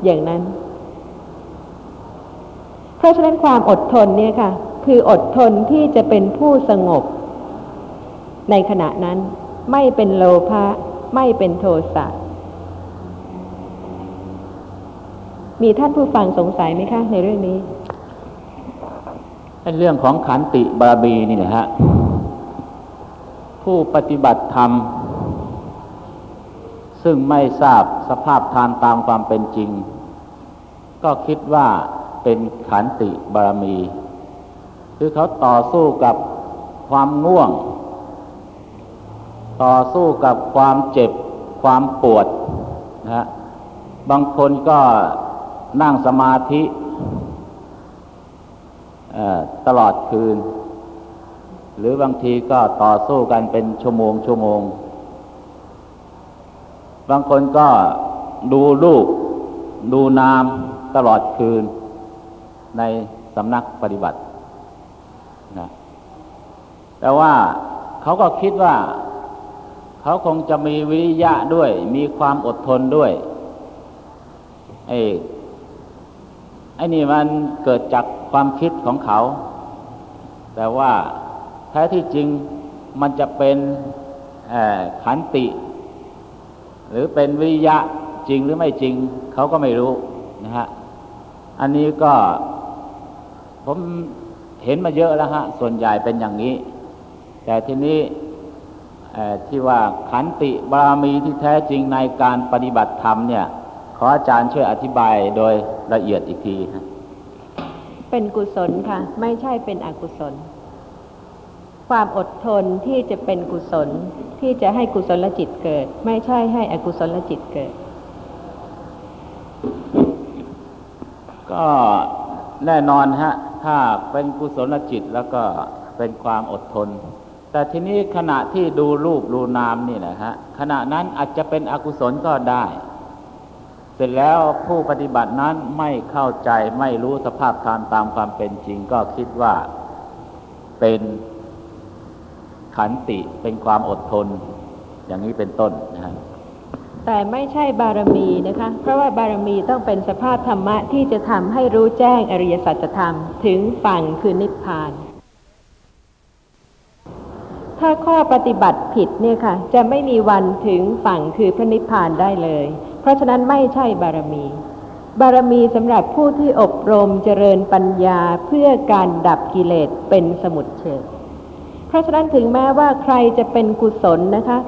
อย่างนั้น เพราะฉะนั้นความอดทนเนี่ยค่ะ คืออดทนที่จะเป็นผู้สงบ ในขณะนั้นไม่เป็นโลภะ ไม่เป็นโทสะ มีท่านผู้ฟังสงสัยไหมคะในเรื่องนี้เรื่องของขันติบารมีนี่นะฮะ ผู้ปฏิบัติธรรม ซึ่งไม่ทราบสภาพทานตามความเป็นจริง ก็คิดว่าเป็นขันติบารมี คือเขาต่อสู้กับความง่วง ต่อสู้กับความเจ็บความปวดนะฮะบางคนก็นั่งสมาธิตลอดคืน หรือบางทีก็ต่อสู้กันเป็นชั่วโมงชั่วโมง บางคนก็ดูรูป ดูนามตลอดคืน ในสำนักปฏิบัตินะแต่ว่าเขาก็คิดว่า เขาคงจะมีวิริยะด้วย มีความอดทนด้วยไอ้ไอ้นี่มันเกิดจากความคิดของเขา แต่ว่าแท้ที่จริงมันจะเป็นขันติ หรือเป็นวิริยะจริงหรือไม่จริง เขาก็ไม่รู้นะฮะอันนี้ก็ผมเห็นมาเยอะแล้วฮะส่วนใหญ่เป็นอย่างนี้ แต่ทีนี้ ที่ว่าขันติบารมีที่แท้จริงในการปฏิบัติธรรมเนี่ย ขออาจารย์ช่วยอธิบายโดยละเอียดอีกทีฮะเป็นกุศลค่ะ ไม่ใช่เป็นอกุศล ความอดทนที่จะเป็นกุศลที่จะให้กุศลจิตเกิด ไม่ใช่ให้อกุศลจิตเกิด ก็แน่นอนฮะ ถ้าเป็นกุศลจิตแล้วก็เป็นความอดทน แต่ทีนี้ขณะที่ดูรูปดูนามนี่นะฮะขณะนั้นอาจจะเป็นอกุศลก็ได้ เสร็จแล้วผู้ปฏิบัตินั้นไม่เข้าใจไม่รู้สภาพธรรมตามความเป็นจริงก็คิดว่าเป็นขันติเป็นความอดทน อย่างนี้เป็นต้นนะฮะแต่ไม่ใช่บารมีนะคะ เพราะว่าบารมีต้องเป็นสภาพธรรมะที่จะทำให้รู้แจ้งอริยสัจธรรม ถึงฝั่งคือนิพพาน ถ้าข้อปฏิบัติผิดเนี่ยค่ะ จะไม่มีวันถึงฝั่งคือพระนิพพานได้เลย เพราะฉะนั้นไม่ใช่บารมี บารมีสำหรับผู้ที่อบรมเจริญปัญญาเพื่อการดับกิเลสเป็นสมุดเฉดเพราะฉะนั้นถึงแม้ว่าใครจะเป็นกุศลนะคะ